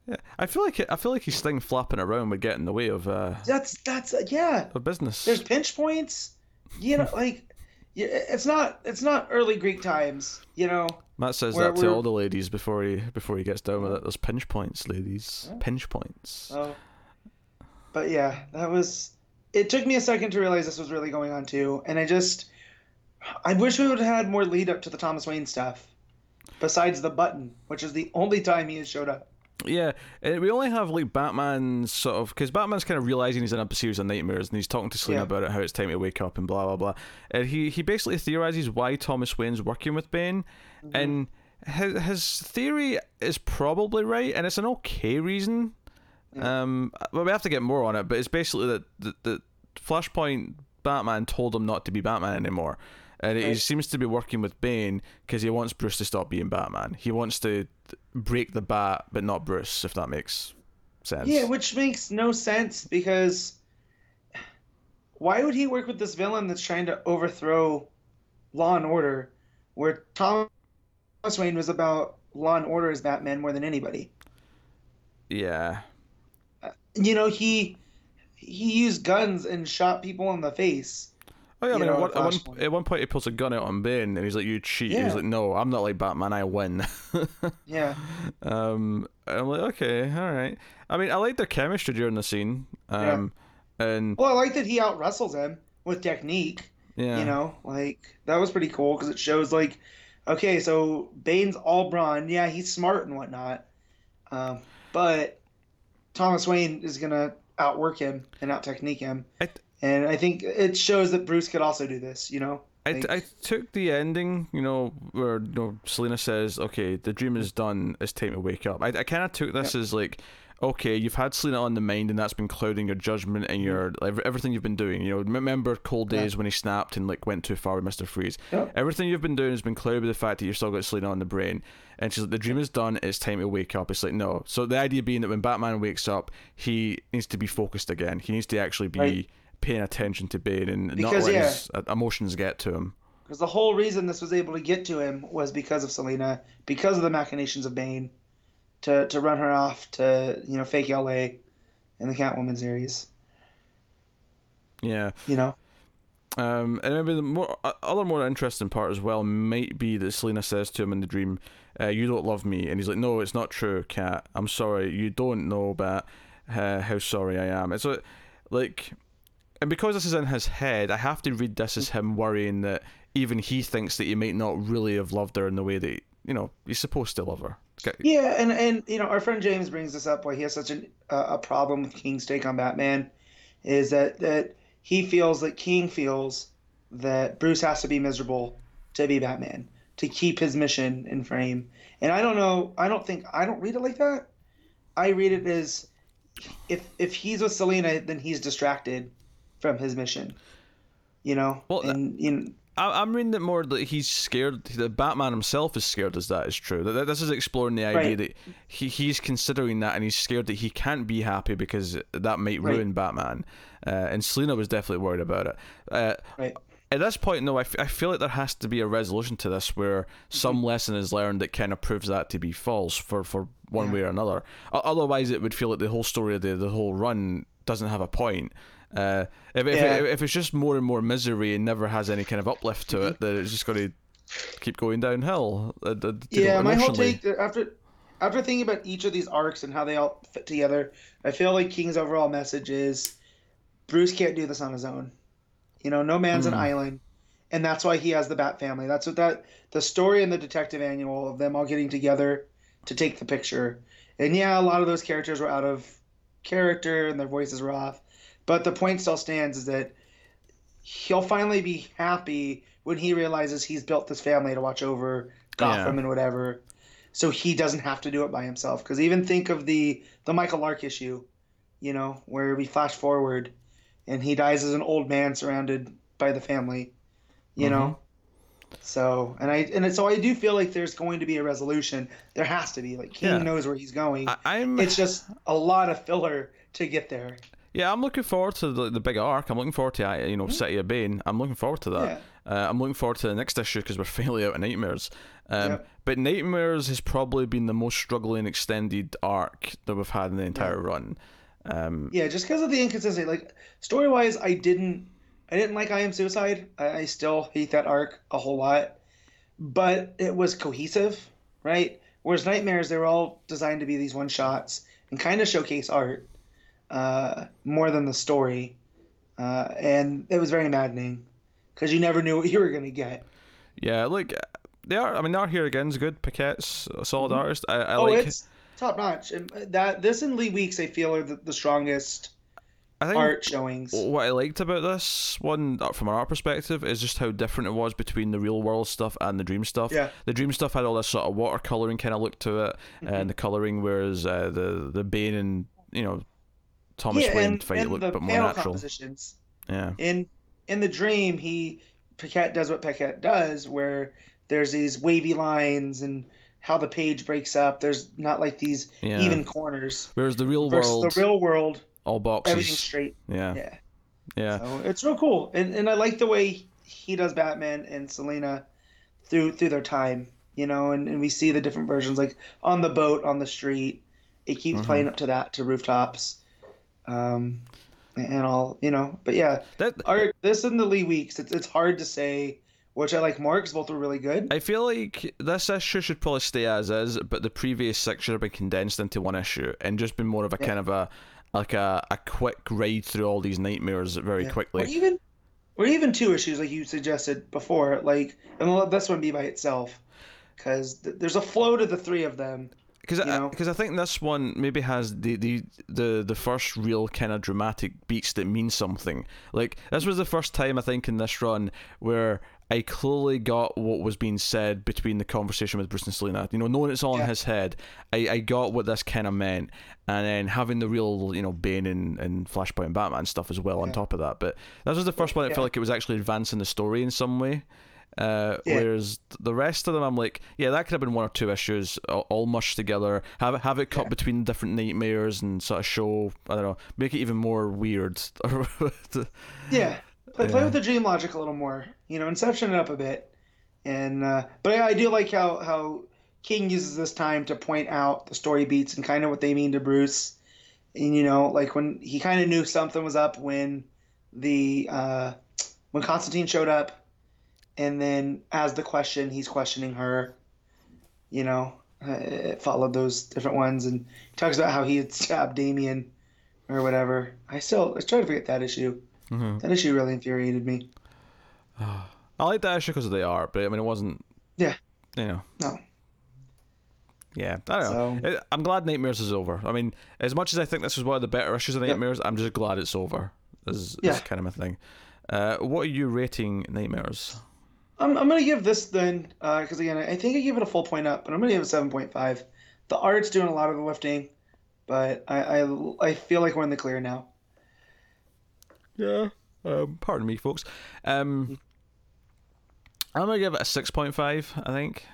yeah. I feel like I feel like he's thing flapping around would get in the way of uh, That's that's uh, yeah. of business. There's pinch points. You know, like, it's not it's not early Greek times. You know, Matt says that to we're- all the ladies before he before he gets down with it. There's pinch points, ladies. Pinch points. so. But yeah, that was. It took me a second to realize this was really going on too, and I just, I wish we would have had more lead up to the Thomas Wayne stuff, besides the button, which is the only time he has showed up. Yeah, we only have like Batman's sort of because Batman's kind of realizing he's in a series of nightmares, and he's talking to Selina Yeah. about it, how it's time to wake up, and blah blah blah. And he he basically theorizes why Thomas Wayne's working with Bane, Mm-hmm. and his his theory is probably right, and it's an okay reason. Um, well, we have to get more on it, but it's basically that that, that Flashpoint Batman told him not to be Batman anymore. And he seems to be working with Bane because he wants Bruce to stop being Batman. He wants to break the bat, but not Bruce, if that makes sense. Yeah, which makes no sense because why would he work with this villain that's trying to overthrow law and order, where Thomas Wayne was about law and order as Batman more than anybody? yeah. You know, he he used guns and shot people in the face. Oh yeah, I mean, know, at, one, at, one, Flashpoint. at one point he pulls a gun out on Bane, and he's like, "You cheat." Yeah. He's like, "No, I'm not like Batman. I win." Yeah, um, I'm like, "Okay, all right." I mean, I like their chemistry during the scene. Um, and well, I like that he out wrestles him with technique. yeah, You know, like that was pretty cool because it shows like, okay, so Bane's all brawn. Yeah, he's smart and whatnot, um, but Thomas Wayne is gonna outwork him and out technique him. I- and I think it shows that Bruce could also do this. You know, I, took the ending, you know, where you know, Selina says, "Okay, the dream is done. It's time to wake up." I, I kind of took this as like, okay, you've had Selina on the mind, and that's been clouding your judgment and your mm-hmm. ev- everything you've been doing. You know, remember Cold. Days when he snapped and like went too far with Mister Freeze. Yep. Everything you've been doing has been clouded by the fact that you've still got Selina on the brain. And she's like, the dream is done. It's time to wake up. It's like no. So the idea being that when Batman wakes up, he needs to be focused again. He needs to actually be. Right. Paying attention to Bane and not Because, letting yeah. his uh, emotions get to him. because the whole reason this was able to get to him was because of Selina, because of the machinations of Bane, to to run her off to you know fake L.A. in the Catwoman series. Yeah. You know, Um, and maybe the more uh, other more interesting part as well might be that Selina says to him in the dream, uh, "You don't love me," and he's like, "No, it's not true, Cat. I'm sorry. You don't know about uh, how sorry I am." It's like, and because this is in his head, I have to read this as him worrying that even he thinks that he might not really have loved her in the way that you know he's supposed to love her. Okay. Yeah, and and you know our friend James brings this up why he has such an, uh, a problem with King's take on Batman, is that that he feels that King feels that Bruce has to be miserable to be Batman to keep his mission in frame, and I don't know, I don't think I don't read it like that. I read it as if if he's with Selina, then he's distracted from his mission. You know, Well, and you know, I, I'm reading it more that he's scared. That Batman himself is scared as that is true. That, this is exploring the idea Right. that he he's considering that, and he's scared that he can't be happy because that might Right. ruin Batman. Uh, and Selina was definitely worried about it. Uh, right. at this point, no, I, f- I feel like there has to be a resolution to this where Mm-hmm. some lesson is learned that kind of proves that to be false for, for one Yeah. way or another. O- otherwise, it would feel like the whole story of the, the whole run doesn't have a point. Uh, if, if, Yeah. if, if it's just more and more misery and never has any kind of uplift to it, then it's just going to keep going downhill. uh, uh, Yeah, my whole take after after thinking about each of these arcs and how they all fit together, I feel like King's overall message is Bruce can't do this on his own. You know, no man's an Mm. island, and that's why he has the Bat family. That's what that the story in the detective annual of them all getting together to take the picture. And yeah, a lot of those characters were out of character and their voices were off, but the point still stands is that he'll finally be happy when he realizes he's built this family to watch over Gotham yeah. and whatever, so he doesn't have to do it by himself. Because even think of the the Michael Lark issue, you know, where we flash forward, and he dies as an old man surrounded by the family, you mm-hmm. know. So and I and so I do feel like there's going to be a resolution. There has to be. Like King yeah. knows where he's going. I, am It's just a lot of filler to get there. Yeah, I'm looking forward to the, the big arc. I'm looking forward to uh, you know mm-hmm. City of Bane. I'm looking forward to that. Yeah. Uh, I'm looking forward to the next issue because we're fairly out of Nightmares. Um, yep. But Nightmares has probably been the most struggling extended arc that we've had in the entire yeah. run. Um, yeah, just because of the inconsistency. Like story wise, I didn't, I didn't like I Am Suicide. I, I still hate that arc a whole lot, but it was cohesive, right? Whereas Nightmares, they were all designed to be these one shots and kind of showcase art uh, more than the story, uh, and it was very maddening because you never knew what you were gonna get. Yeah, like they are. I mean, they are here again. Is good. Paquette's a solid mm-hmm. artist. I, I oh, like. it's top notch. And that this and Lee Weeks, I feel, are the, the strongest. I think art showings. What I liked about this one, uh, from our perspective, is just how different it was between the real world stuff and the dream stuff. Yeah. The dream stuff had all this sort of watercoloring kind of look to it, mm-hmm. and the coloring, whereas uh, the the Bane and you know Thomas yeah, Wayne fight looked a bit more natural. Compositions. Yeah. In in the dream, he Paquette does what Paquette does, where there's these wavy lines and how the page breaks up. There's not like these yeah. even corners. Whereas the real world, the real world, all boxes, everything's straight. Yeah, yeah, yeah. So it's real cool, and and I like the way he does Batman and Selina through through their time. You know, and, and we see the different versions, like on the boat, on the street. It keeps mm-hmm. playing up to that to rooftops, um, and all you know. But yeah, that our, this and the Lee Weeks, it's it's hard to say which I like more because both were really good. I feel like this issue should probably stay as is, but the previous six should have been condensed into one issue and just been more of a yeah. kind of a like a, a quick ride through all these nightmares very yeah. quickly. Or even or even two issues like you suggested before, like and let this one be by itself because th- there's a flow to the three of them. Because I, because I think this one maybe has the, the the the first real kind of dramatic beats that mean something. Like this was the first time I think in this run where I clearly got what was being said between the conversation with Bruce and Selina. You know, knowing it's all yeah. in his head, I, I got what this kind of meant, and then having the real, you know, Bane and, and Flashpoint and Batman stuff as well yeah. on top of that. But this was the first one that yeah. felt like it was actually advancing the story in some way. Uh, Whereas the rest of them, I'm like, yeah, that could have been one or two issues all, all mushed together. Have have it cut between different nightmares and sort of show, I don't know, make it even more weird. yeah, Play, play with the dream logic a little more. You know, inception it up a bit. And uh, but I, I do like how how King uses this time to point out the story beats and kind of what they mean to Bruce. And you know, like when he kind of knew something was up when the uh, when Constantine showed up, and then as the question, he's questioning her. You know, uh, it followed those different ones, and he talks about how he had stabbed Damian or whatever. I still I try to forget that issue. Mm-hmm. That issue really infuriated me. I like that issue because they are but I mean, it wasn't. Yeah. You know. No. Yeah, I don't know. I'm glad Nightmares is over. I mean, as much as I think this was one of the better issues of Nightmares, yep. I'm just glad it's over. Is, yeah. is kind of a thing. Uh, what are you rating Nightmares? I'm, I'm going to give this then, because uh, again, I think I give it a full point up, but I'm going to give it 7.5. The art's doing a lot of the lifting, but I, I, I feel like we're in the clear now. Yeah. Um, pardon me, folks. Um, I'm gonna give it a six point five. I think.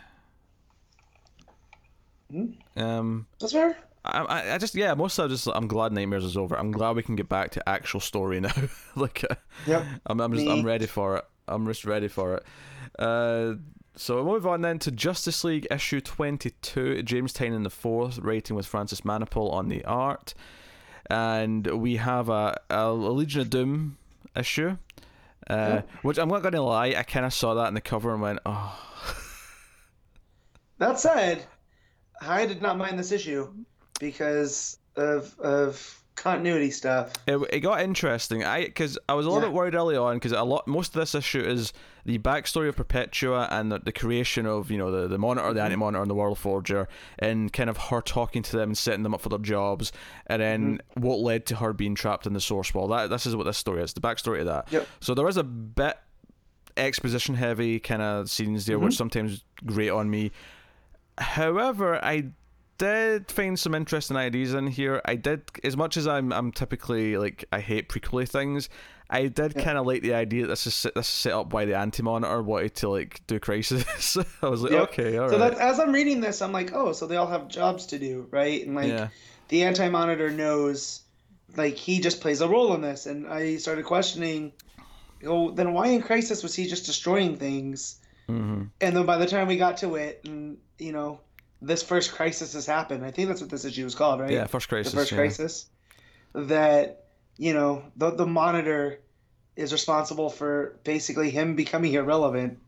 Mm-hmm. Um, That's fair. I, I just yeah most of just I'm glad Nightmares is over. I'm glad we can get back to actual story now. like, uh, yep. I'm I'm just I'm ready for it. I'm just ready for it. Uh, so we'll move on then to Justice League issue 22. James Tynion the fourth, writing with Francis Manapul on the art and we have a, a Legion of Doom issue, uh, which I'm not going to lie, I kind of saw that in the cover and went, oh. That said, I did not mind this issue because of of continuity stuff. It, it got interesting. I because I was a little Yeah. bit worried early on because a lot most of this issue is the backstory of Perpetua and the, the creation of you know the the monitor, Mm-hmm. the anti monitor, and the World Forger, and kind of her talking to them and setting them up for their jobs, and then Mm-hmm. what led to her being trapped in the source wall. That this is what this story is. The backstory of that. Yep. So there is a bit exposition heavy kind of scenes there, Mm-hmm. which sometimes grate on me. However, I did find some interesting ideas in here. I did, as much as I'm, I'm typically like I hate prequely things. I did kind of like the idea that this is set- this is set up by the Anti Monitor wanted to like do Crisis. I was like, Yep. okay, all right. so that as I'm reading this, I'm like, oh, so they all have jobs to do, right? And like yeah, the anti monitor knows like he just plays a role in this and I started questioning oh then why in crisis was he just destroying things hmm and then by the time we got to it and you know this first crisis has happened i think that's what this issue was called right yeah. First Crisis. the first yeah. crisis that you know the, the monitor is responsible for basically him becoming irrelevant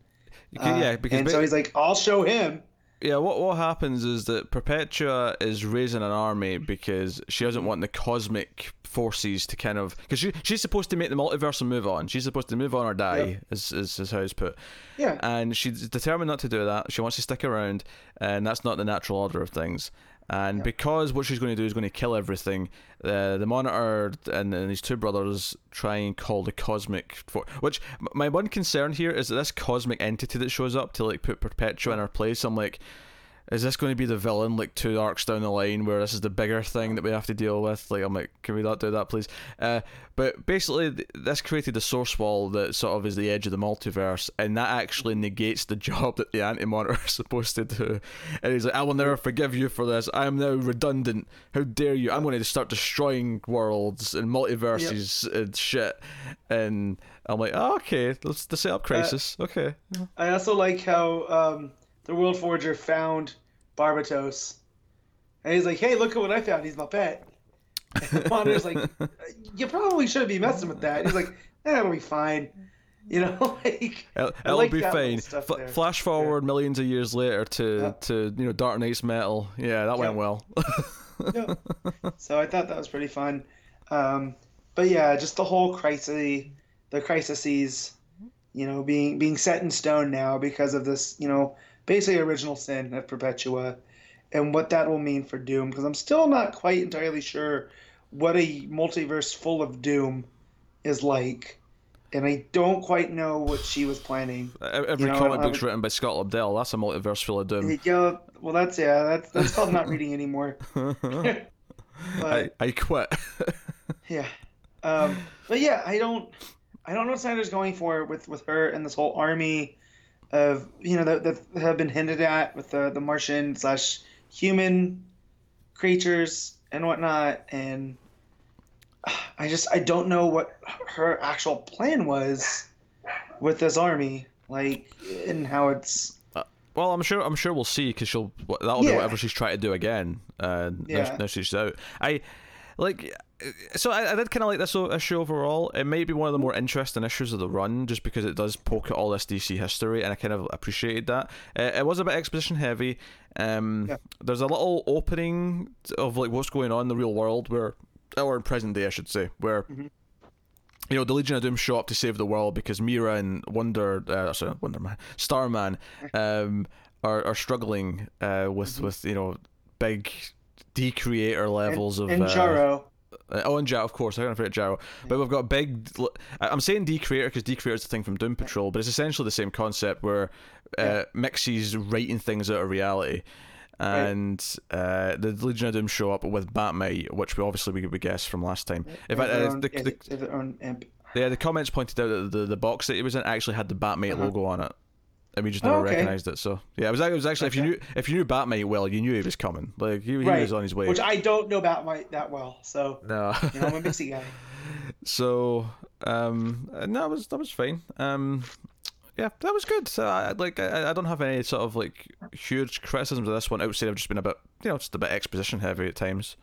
can- Uh, yeah, because and ba- so he's like i'll show him Yeah, what what happens is that Perpetua is raising an army because she doesn't want the cosmic forces to kind of because she she's supposed to make the multiverse and move on. She's supposed to move on or die, Yep. is, is is how it's put. yeah And she's determined not to do that. She wants to stick around, and that's not the natural order of things. And Yep. because what she's going to do is going to kill everything, uh, the Monitor and, and these two brothers try and call the cosmic for which my one concern here is that this cosmic entity that shows up to like put Perpetua in her place. I'm like, is this going to be the villain like two arcs down the line where this is the bigger thing that we have to deal with? Like, I'm like, can we not do that, please? Uh, but basically, th- this created a source wall that sort of is the edge of the multiverse, and that actually negates the job that the Anti Monitor is supposed to do. And he's like, I will never forgive you for this. I am now redundant. How dare you? I'm going to start destroying worlds and multiverses and shit. And I'm like, oh, okay, let's, let's set up Crisis. okay. I also like how um, the World Forger found Barbatos. And he's like, hey, look at what I found. He's my pet. And the Monitor's like, you probably shouldn't be messing with that. He's like, it'll be fine. You know, like, It'll, it'll like be fine. F- flash forward millions of years later to Yeah. to you know Dark Nights Metal. Yeah, that went well. yeah. So I thought that was pretty fun. Um, but yeah, just the whole crisis, the crises, you know, being being set in stone now because of this, you know, basically original sin of Perpetua, and what that will mean for Doom. Because I'm still not quite entirely sure what a multiverse full of Doom is like, and I don't quite know what she was planning. Every You know, comic book's written by Scott Lobdell. That's a multiverse full of doom. Yeah, well, that's yeah, that's that's called not reading anymore. but I, I quit. Yeah. Um, but yeah, I don't, I don't know what Snyder's going for with with her and this whole army of you know that, that have been hinted at with the the Martian slash human creatures and whatnot, and I just I don't know what her actual plan was with this army, like and how it's well, I'm sure. I'm sure we'll see because she'll. That'll be whatever she's trying to do again. Uh, now, Yeah. now she's out. I like. So I, I did kind of like this issue overall. It may be one of the more interesting issues of the run, just because it does poke at all this DC history, and I kind of appreciated that. Uh, it was a bit exposition heavy. Um, Yeah. There's a little opening of like what's going on in the real world, where or in present day, I should say, where Mhm. you know, the Legion of Doom show up to save the world because Mira and Wonder, uh, sorry, Wonder Man, Starman, um, are are struggling uh, with with you know big decreator levels and, of and uh, Jarro. Uh, oh, and Jarro, of course. I can't forget Jarro. But we've got big. I- I'm saying decreator because decreator is the thing from Doom Patrol, but it's essentially the same concept where uh, Yeah. Mixie's writing things out of reality. And uh, the Legion of Doom show up with Batmite, which we obviously we, we guessed from last time. In fact, They have their uh, the, the, they have their own imp. yeah, the comments pointed out that the, the box that it was in actually had the Batmite Uh-huh. logo on it, and we just Oh, never okay. recognized it. So yeah, it was, it was actually if you knew if you knew Batmite well, you knew he was coming. Like he, he Right, was on his way. Which I don't know about that well, so no, you know I'm a mixy guy. so um, and that was that was fine. Um, yeah, that was good. So I like I, I don't have any sort of like huge criticisms of this one outside of just been a bit you know just a bit exposition heavy at times.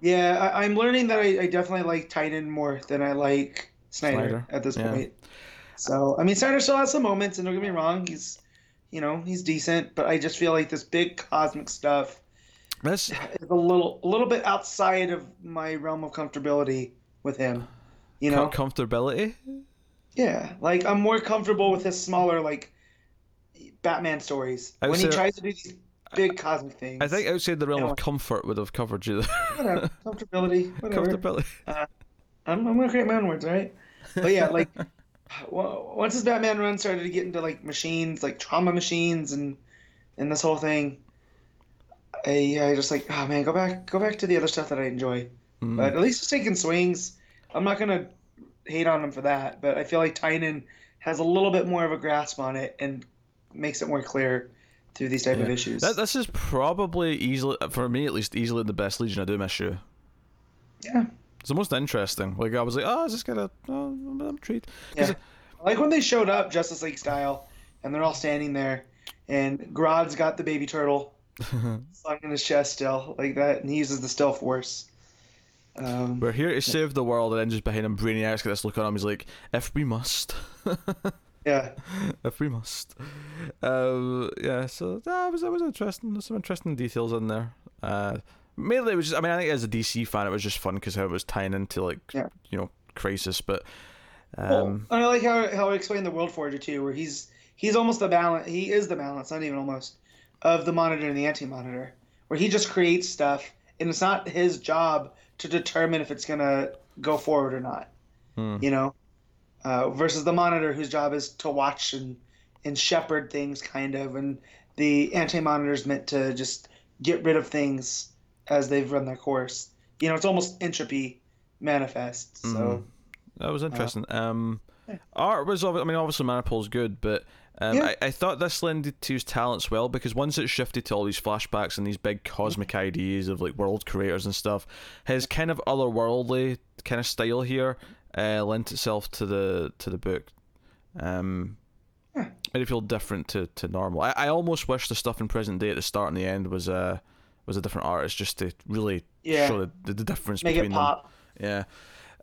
Yeah, I, I'm learning that I, I definitely like Tynion more than I like Snyder, Snyder, at this yeah. point. So I mean, Snyder still has some moments, and don't get me wrong, he's you know he's decent, but I just feel like this big cosmic stuff This is a little a little bit outside of my realm of comfortability with him. You know, comfortability. Yeah, like I'm more comfortable with his smaller like Batman stories when he tries to do these big cosmic things. I think outside the realm you know, of comfort would have covered you. whatever, comfortability, whatever. Comfortability. Uh, I'm, I'm gonna create my own words, right? But yeah, like well, once his Batman run started to get into like machines, like trauma machines, and and this whole thing, I I just like oh man, go back go back to the other stuff that I enjoy. Mm. But at least he's taking swings. I'm not gonna hate on him for that, but I feel like Tynion has a little bit more of a grasp on it and makes it more clear through these type yeah. of issues. That, this is probably easily, for me at least, easily the best Legion of Doom issue. Yeah. It's the most interesting. Like I was like, oh, is this gonna? Oh, I'm intrigued. Yeah. Like when they showed up Justice League style, and they're all standing there, and Grodd's got the baby turtle slung in his chest still, like that, and he uses the Still Force. Um, We're here to save the world, and then just behind him, Brainiac's got this look on him. He's like, "If we must." yeah. If we must. Um, yeah. So that was that was interesting. There's some interesting details in there. Uh, mainly, it was just. I mean, I think as a DC fan, it was just fun because how it was tying into like yeah. you know Crisis, but. Um, well, I like how how I explained the World Forger too, where he's he's almost the balance. He is the balance, not even almost, of the Monitor and the Anti Monitor, where he just creates stuff, and it's not his job to determine if it's gonna go forward or not. Hmm. You know, uh, versus the monitor whose job is to watch and and shepherd things, kind of, and the anti-monitor is meant to just get rid of things as they've run their course. You know, it's almost entropy manifest. So mm. that was interesting. Uh, um, yeah. art was, I mean, obviously Manapul's good, but um, yeah. I, I thought this lended to his talents well because once it shifted to all these flashbacks and these big cosmic ideas of like world creators and stuff, his kind of otherworldly kind of style here uh, lent itself to the to the book. Um, yeah. it feel different to, to normal. I, I almost wish the stuff in present day at the start and the end was a was a different artist just to really yeah. show the, the, difference Make between them. Yeah.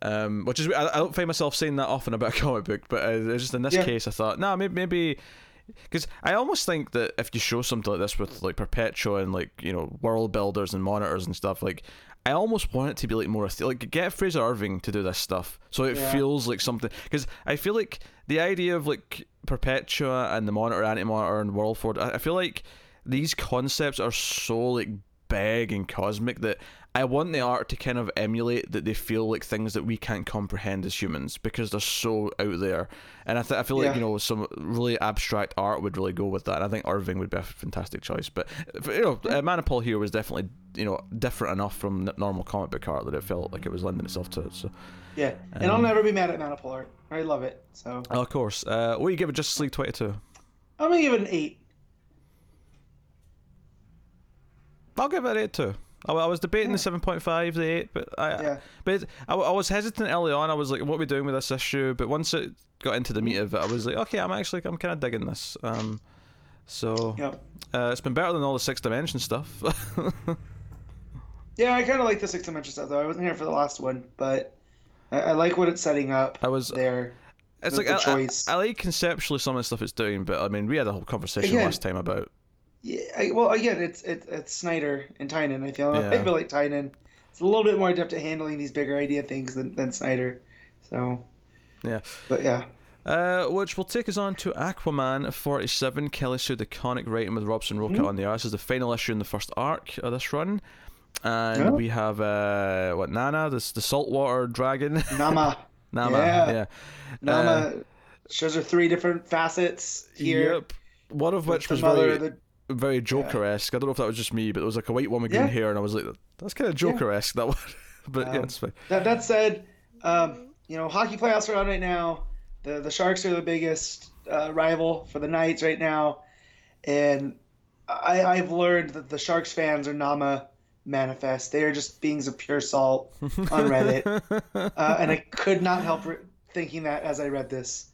Um, which is I, I, don't find myself saying that often about a comic book, but uh, just in this yeah. case, I thought, no, nah, maybe maybe because I almost think that if you show something like this with like Perpetua and like you know world builders and monitors and stuff, like I almost want it to be like more like get Frazer Irving to do this stuff, so it yeah. feels like something. Because I feel like the idea of like Perpetua and the Monitor, Anti Monitor, and World Forge, I feel like these concepts are so like big and cosmic that I want the art to kind of emulate that they feel like things that we can't comprehend as humans because they're so out there. And I, th- I feel like, you know, some really abstract art would really go with that. And I think Irving would be a fantastic choice. But, you know, uh, Manapul here was definitely, you know, different enough from normal comic book art that it felt like it was lending itself to it. So, yeah. And um, I'll never be mad at Manapul art. I love it. So, oh, of course. Uh, what do you give it Justice League 22? I'm going to give it an 8. I'll give it an 8 too. I, I was debating yeah. the seven point five, the eight, but I, yeah. but I, I was hesitant early on. I was like, "What are we doing with this issue?" But once it got into the meat of it, I was like, "Okay, I'm actually, I'm kind of digging this." Um, so yep. uh, it's been better than all the six dimension stuff. yeah, I kind of like the six dimension stuff though. I wasn't here for the last one, but I, I like what it's setting up. I was there. It's like I, I, I, like conceptually some of the stuff it's doing, but I mean, we had a whole conversation Again, last time about yeah, I, well, again, it's it, it's Snyder and Tynion. I feel yeah. I feel like Tynion is a little bit more adept at handling these bigger idea things than, than Snyder. So yeah, but yeah. Uh, which will take us on to Aquaman 47, Kelly Sue DeConnick writing with Robson Rocha mm-hmm. on the art. This is the final issue in the first arc of this run. And we have, uh, what, Nana, this, the saltwater dragon? Nama. Nama, yeah. yeah. Nama uh, shows her three different facets here. Yep. One of which was really... The very Joker esque. I don't know if that was just me, but it was like a white woman yeah. green hair, and I was like, that's kind of Joker esque. That one, but um, yeah, it's fine. That, that said, um, you know, hockey playoffs are on right now. The the Sharks are the biggest uh, rival for the Knights right now, and I, I've learned that the Sharks fans are Nama manifest. They are just beings of pure salt on Reddit, uh, and I could not help re- thinking that as I read this.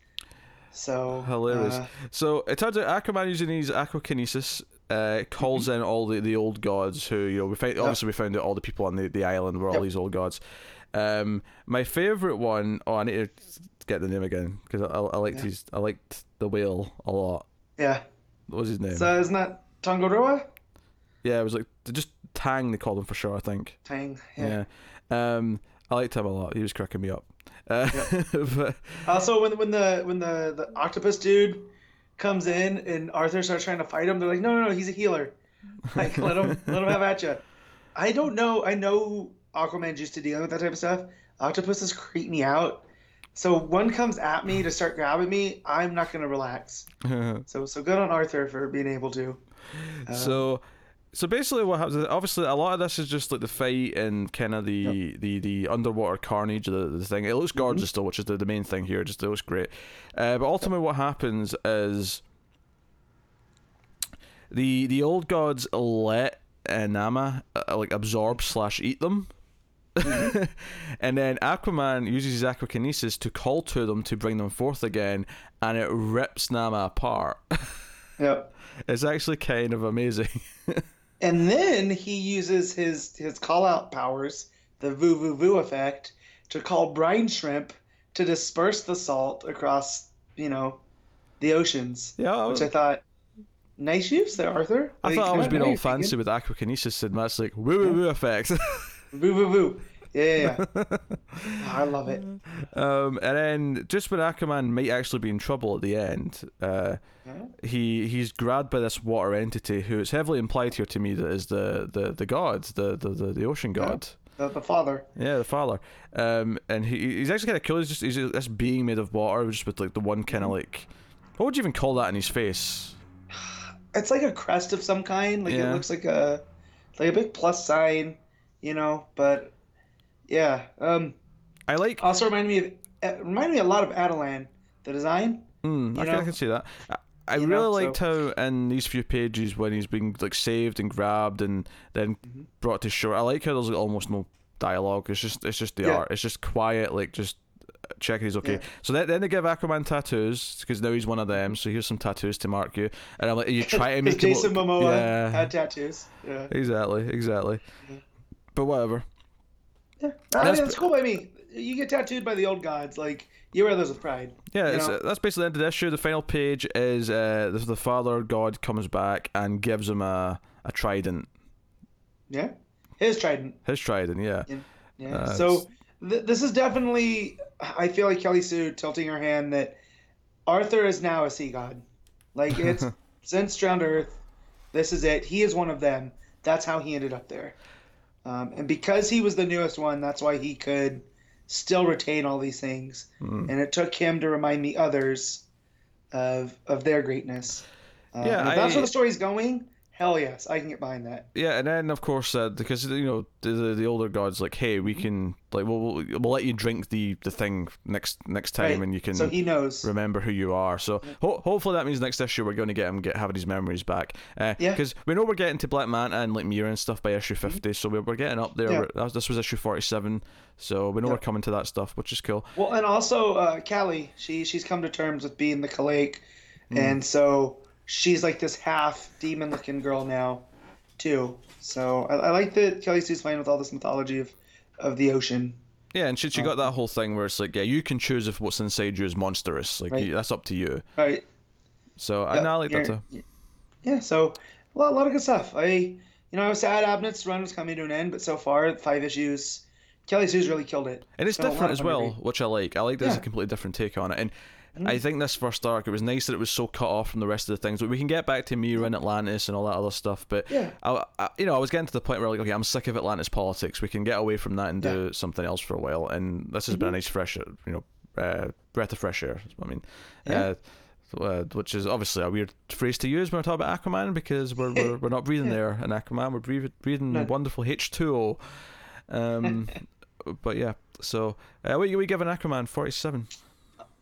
So hilarious. Uh, so it turns out Aquaman using his aquakinesis uh, calls mm-hmm. in all the, the old gods who you know we find obviously we found out all the people on the, the island were all yep. these old gods. Um, my favorite one. Oh, I need to get the name again because I, I, liked yeah. his I liked the whale a lot. Yeah. What was his name? So isn't that Tongariro? Yeah, it was like just Tang they called him for sure. I think. Tang. Yeah. yeah. Um, I liked him a lot. He was cracking me up. Uh, yep. but, also, when when the when the the octopus dude comes in and Arthur starts trying to fight him, they're like, no, no, no, he's a healer. Like, let him let him have at you. I don't know. I know Aquaman's used to dealing with that type of stuff. Octopuses creep me out. So one comes at me to start grabbing me, I'm not gonna relax. so so good on Arthur for being able to. Uh, so so basically what happens is obviously a lot of this is just like the fight and kind of the, yep. the the underwater carnage the, the thing it looks mm-hmm. gorgeous mm-hmm. still which is the, the main thing here just it looks great uh, but ultimately what happens is the the old gods let Nama uh, like absorb slash eat them mm-hmm. and then Aquaman uses his aquakinesis to call to them to bring them forth again and it rips Nama apart yep it's actually kind of amazing and then he uses his his call out powers, the voo voo voo effect, to call brine shrimp to disperse the salt across, you know, the oceans. Yeah, which I thought nice use there, Arthur. I thought I was being all fancy with aquakinesis, and that's like woo woo woo effect. Voo voo voo. Yeah, yeah. I love it. Um, and then just when Aquaman might actually be in trouble at the end, uh, yeah. he he's grabbed by this water entity who is heavily implied here to me that is the the the god, the the the, the ocean god. Yeah. The, the father. Yeah, the father. Um, and he he's actually kind of cool. He's just he's this being made of water, just with like the one kind of mm-hmm. like, what would you even call that in his face? It's like a crest of some kind. Like yeah. it looks like a like a big plus sign, you know. But yeah. Um, I like. Also remind me of uh, remind me a lot of Attilan, the design. Mm, I, can, I, can, see that. I, I really know, liked so. how in these few pages when he's being like saved and grabbed and then mm-hmm. brought to shore. I like how there's like, almost no dialogue. It's just it's just the yeah. art. It's just quiet, like just checking he's okay. Yeah. So then, then they give Aquaman tattoos because now he's one of them. So here's some tattoos to mark you. And I'm like, you try to make Jason look, Momoa yeah. had tattoos. Yeah. Exactly. Exactly. Yeah. But whatever. Yeah, I mean, that's cool by me. You get tattooed by the old gods, like you wear those with pride. Yeah, uh, that's basically the end of this issue. The final page is uh, the, the father god comes back and gives him a a trident. Yeah, his trident. His trident, yeah. Yeah. yeah. Uh, so th- this is definitely, I feel like Kelly Sue tilting her hand that Arthur is now a sea god. Like it's since drowned Earth, this is it. He is one of them. That's how he ended up there. Um, and because he was the newest one, that's why he could still retain all these things. Mm. And it took him to remind the others of of their greatness. Uh, yeah, that's where the story's going, hell yes, I can get behind that. Yeah, and then of course uh, because you know the, the, the older gods like, hey, we can like we'll, we'll, we'll let you drink the the thing next next time, right. and you can so he knows remember who you are. So ho- hopefully that means next issue we're going to get him get having his memories back. Uh, yeah, because we know we're getting to Black Manta and like Mera and stuff by issue 50 mm-hmm. so we're, we're getting up there. Yeah. This was issue forty seven, so we know yeah. we're coming to that stuff, which is cool. Well, and also uh, Callie, she she's come to terms with being the Kalake, mm. and so she's like this half demon looking girl now too. So I, I like that Kelly Sue's playing with all this mythology of, of the ocean. Yeah, and she, she got um, that whole thing where it's like, yeah, you can choose if what's inside you is monstrous. Like right. you, that's up to you. Right. So I, I like that too. Yeah. So a lot, a lot of good stuff. I, you know, I was sad Abnett's run was coming to an end, but so far five issues, Kelly Sue's really killed it. And it's so different as well, which I like. I like there's yeah. a completely different take on it. And Mm. I think this first arc, it was nice that it was so cut off from the rest of the things. But we can get back to Mera and Atlantis and all that other stuff. But yeah. I, I, you know, I was getting to the point where like, okay, I'm sick of Atlantis politics. We can get away from that and do yeah. something else for a while. And this has mm-hmm. been a mm-hmm. nice fresh, you know, uh, breath of fresh air. I mean, yeah. uh, uh, which is obviously a weird phrase to use when we talk about Aquaman because we're we're, we're not breathing there in Aquaman. We're breathing, breathing no. wonderful H2O. Um, but yeah, so uh, what are we giving Aquaman? Forty seven.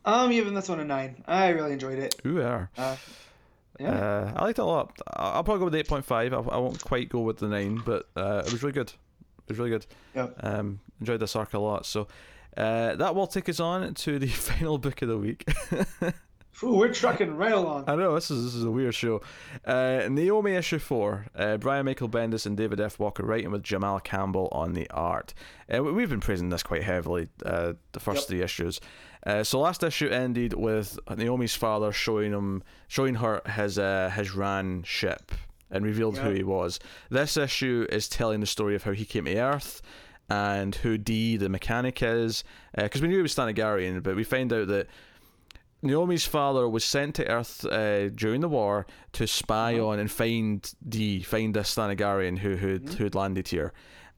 I'm giving this one a nine. I really enjoyed it. Ooh, yeah. Uh, yeah. Uh, I liked it a lot. I'll probably go with eight point five. I, I won't quite go with the nine, but uh, it was really good. It was really good. Yeah. Um, enjoyed this arc a lot. So uh, that will take us on to the final book of the week. Ooh, we're trucking right along. I know this is this is a weird show. Uh, Naomi issue four. Uh, Brian Michael Bendis and David F. Walker writing with Jamal Campbell on the art. Uh, we've been praising this quite heavily. Uh, the first yep. three issues. Uh, so last issue ended with Naomi's father showing him, showing her his uh, his Rann ship, and revealed Yeah. who he was. This issue is telling the story of how he came to Earth and who D, the mechanic, is. Because we knew he was Thanagarian, but we find out that Naomi's father was sent to Earth uh, during the war to spy Uh-huh. on and find D, find this Thanagarian who who'd, who'd landed here.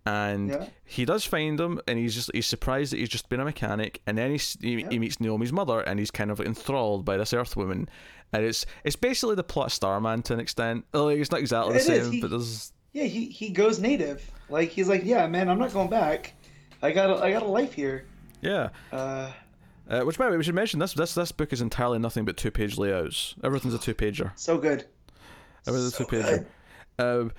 And. Yeah. he does find him, and he's just he's surprised that he's just been a mechanic. And then he's, he Yeah. he meets Naomi's mother, and he's kind of enthralled by this Earth woman. And it's it's basically the plot of Starman to an extent. Like, it's not exactly the It same, He- but there's Yeah, he, he goes native. Like he's like, yeah, man, I'm not going back. I got a, I got a life here. yeah. Uh, Uh, which by the way, we should mention this this this book is entirely nothing but two page layouts. Everything's a two pager. so good. Everything's a So two pager. Um,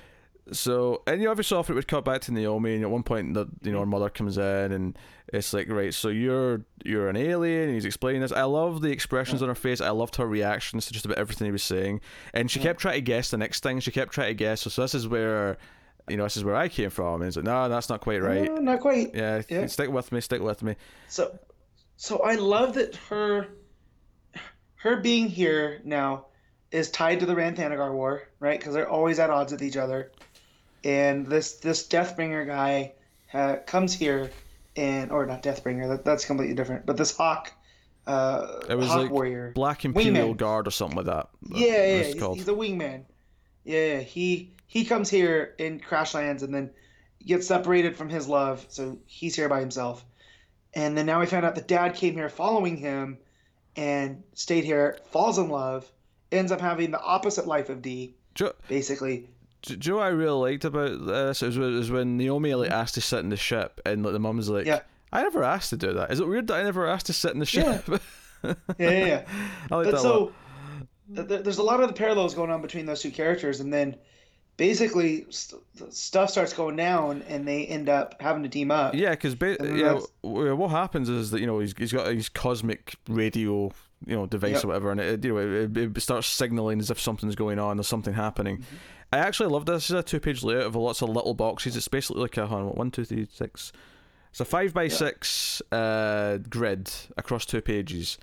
so and you obviously often it would cut back to Naomi, and at one point the you know her mother comes in, and it's like right, so you're you're an alien, and he's explaining this. I love the expressions on her face. I loved her reactions to just about everything he was saying, and she kept trying to guess the next thing. She kept trying to guess. So, so this is where. You know, this is where I came from. And he's like, no, that's not quite right. Uh, not quite. Yeah, Yeah. stick with me, stick with me. So, so I love that her, her being here now, is tied to the Rann-Thanagar War, right? Because they're always at odds with each other, and this this Deathbringer guy uh, comes here, and or not Deathbringer, that, that's completely different. But this Hawk, uh, It was Hawk like Warrior, Black Imperial Wingman. Guard or something like that. yeah, yeah, he's, called. he's a wingman. Yeah, yeah, he he comes here and crash lands, and then gets separated from his love, so he's here by himself. And then now we found out the dad came here following him, and stayed here, falls in love, ends up having the opposite life of D, Do, basically. Do, do you know what I really liked about this? Was, when- Naomi like asked to sit in the ship, and like, the mum's like, Yeah. "I never asked to do that. Is it weird that I never asked to sit in the ship?" Yeah, yeah, yeah. I like But that so th- th- there's a lot of the parallels going on between those two characters, and then basically st- stuff starts going down, and they end up having to team up. Yeah, because ba- yeah, what happens is that you know he's he's got his cosmic radio you know device Yep. or whatever, and it you know it, it starts signaling as if something's going on, there's something happening. Mm-hmm. I actually love this. This is a two page layout of lots of little boxes. It's basically like a on, one, two, three, six. It's a five by six uh, grid across two pages.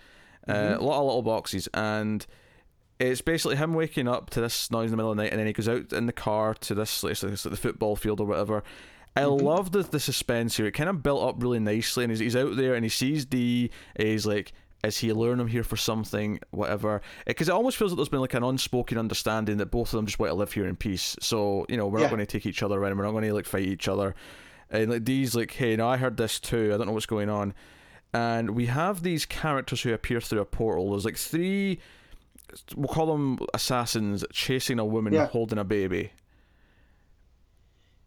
Uh, Mm-hmm. a lot of little boxes, and it's basically him waking up to this noise in the middle of the night, and then he goes out in the car to this, like, it's like the football field or whatever. I Mm-hmm. love the the suspense here. It kind of built up really nicely, and he's, he's out there and he sees D. He's like, is he alluring him here for something, whatever? Because it, almost feels like there's been like an unspoken understanding that both of them just want to live here in peace. So you know, we're Yeah. not going to take each other around. We're not going to like fight each other. And like D's like, hey, no, I heard this too. I don't know what's going on. And we have these characters who appear through a portal. There's like three, we'll call them assassins, chasing a woman Yeah. holding a baby.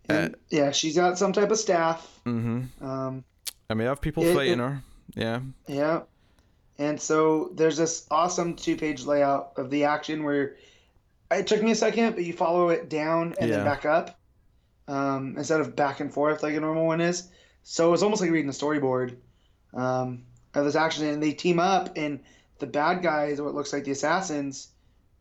And, yeah, she's got some type of staff. Mm-hmm. Um, And we have people It- fighting it- her. Yeah. yeah. And so there's this awesome two page layout of the action where it took me a second, but you follow it down and Yeah. then back up um, instead of back and forth like a normal one is. So it's almost like reading a storyboard um, of this action. And they team up, and the bad guys, or what looks like the assassins,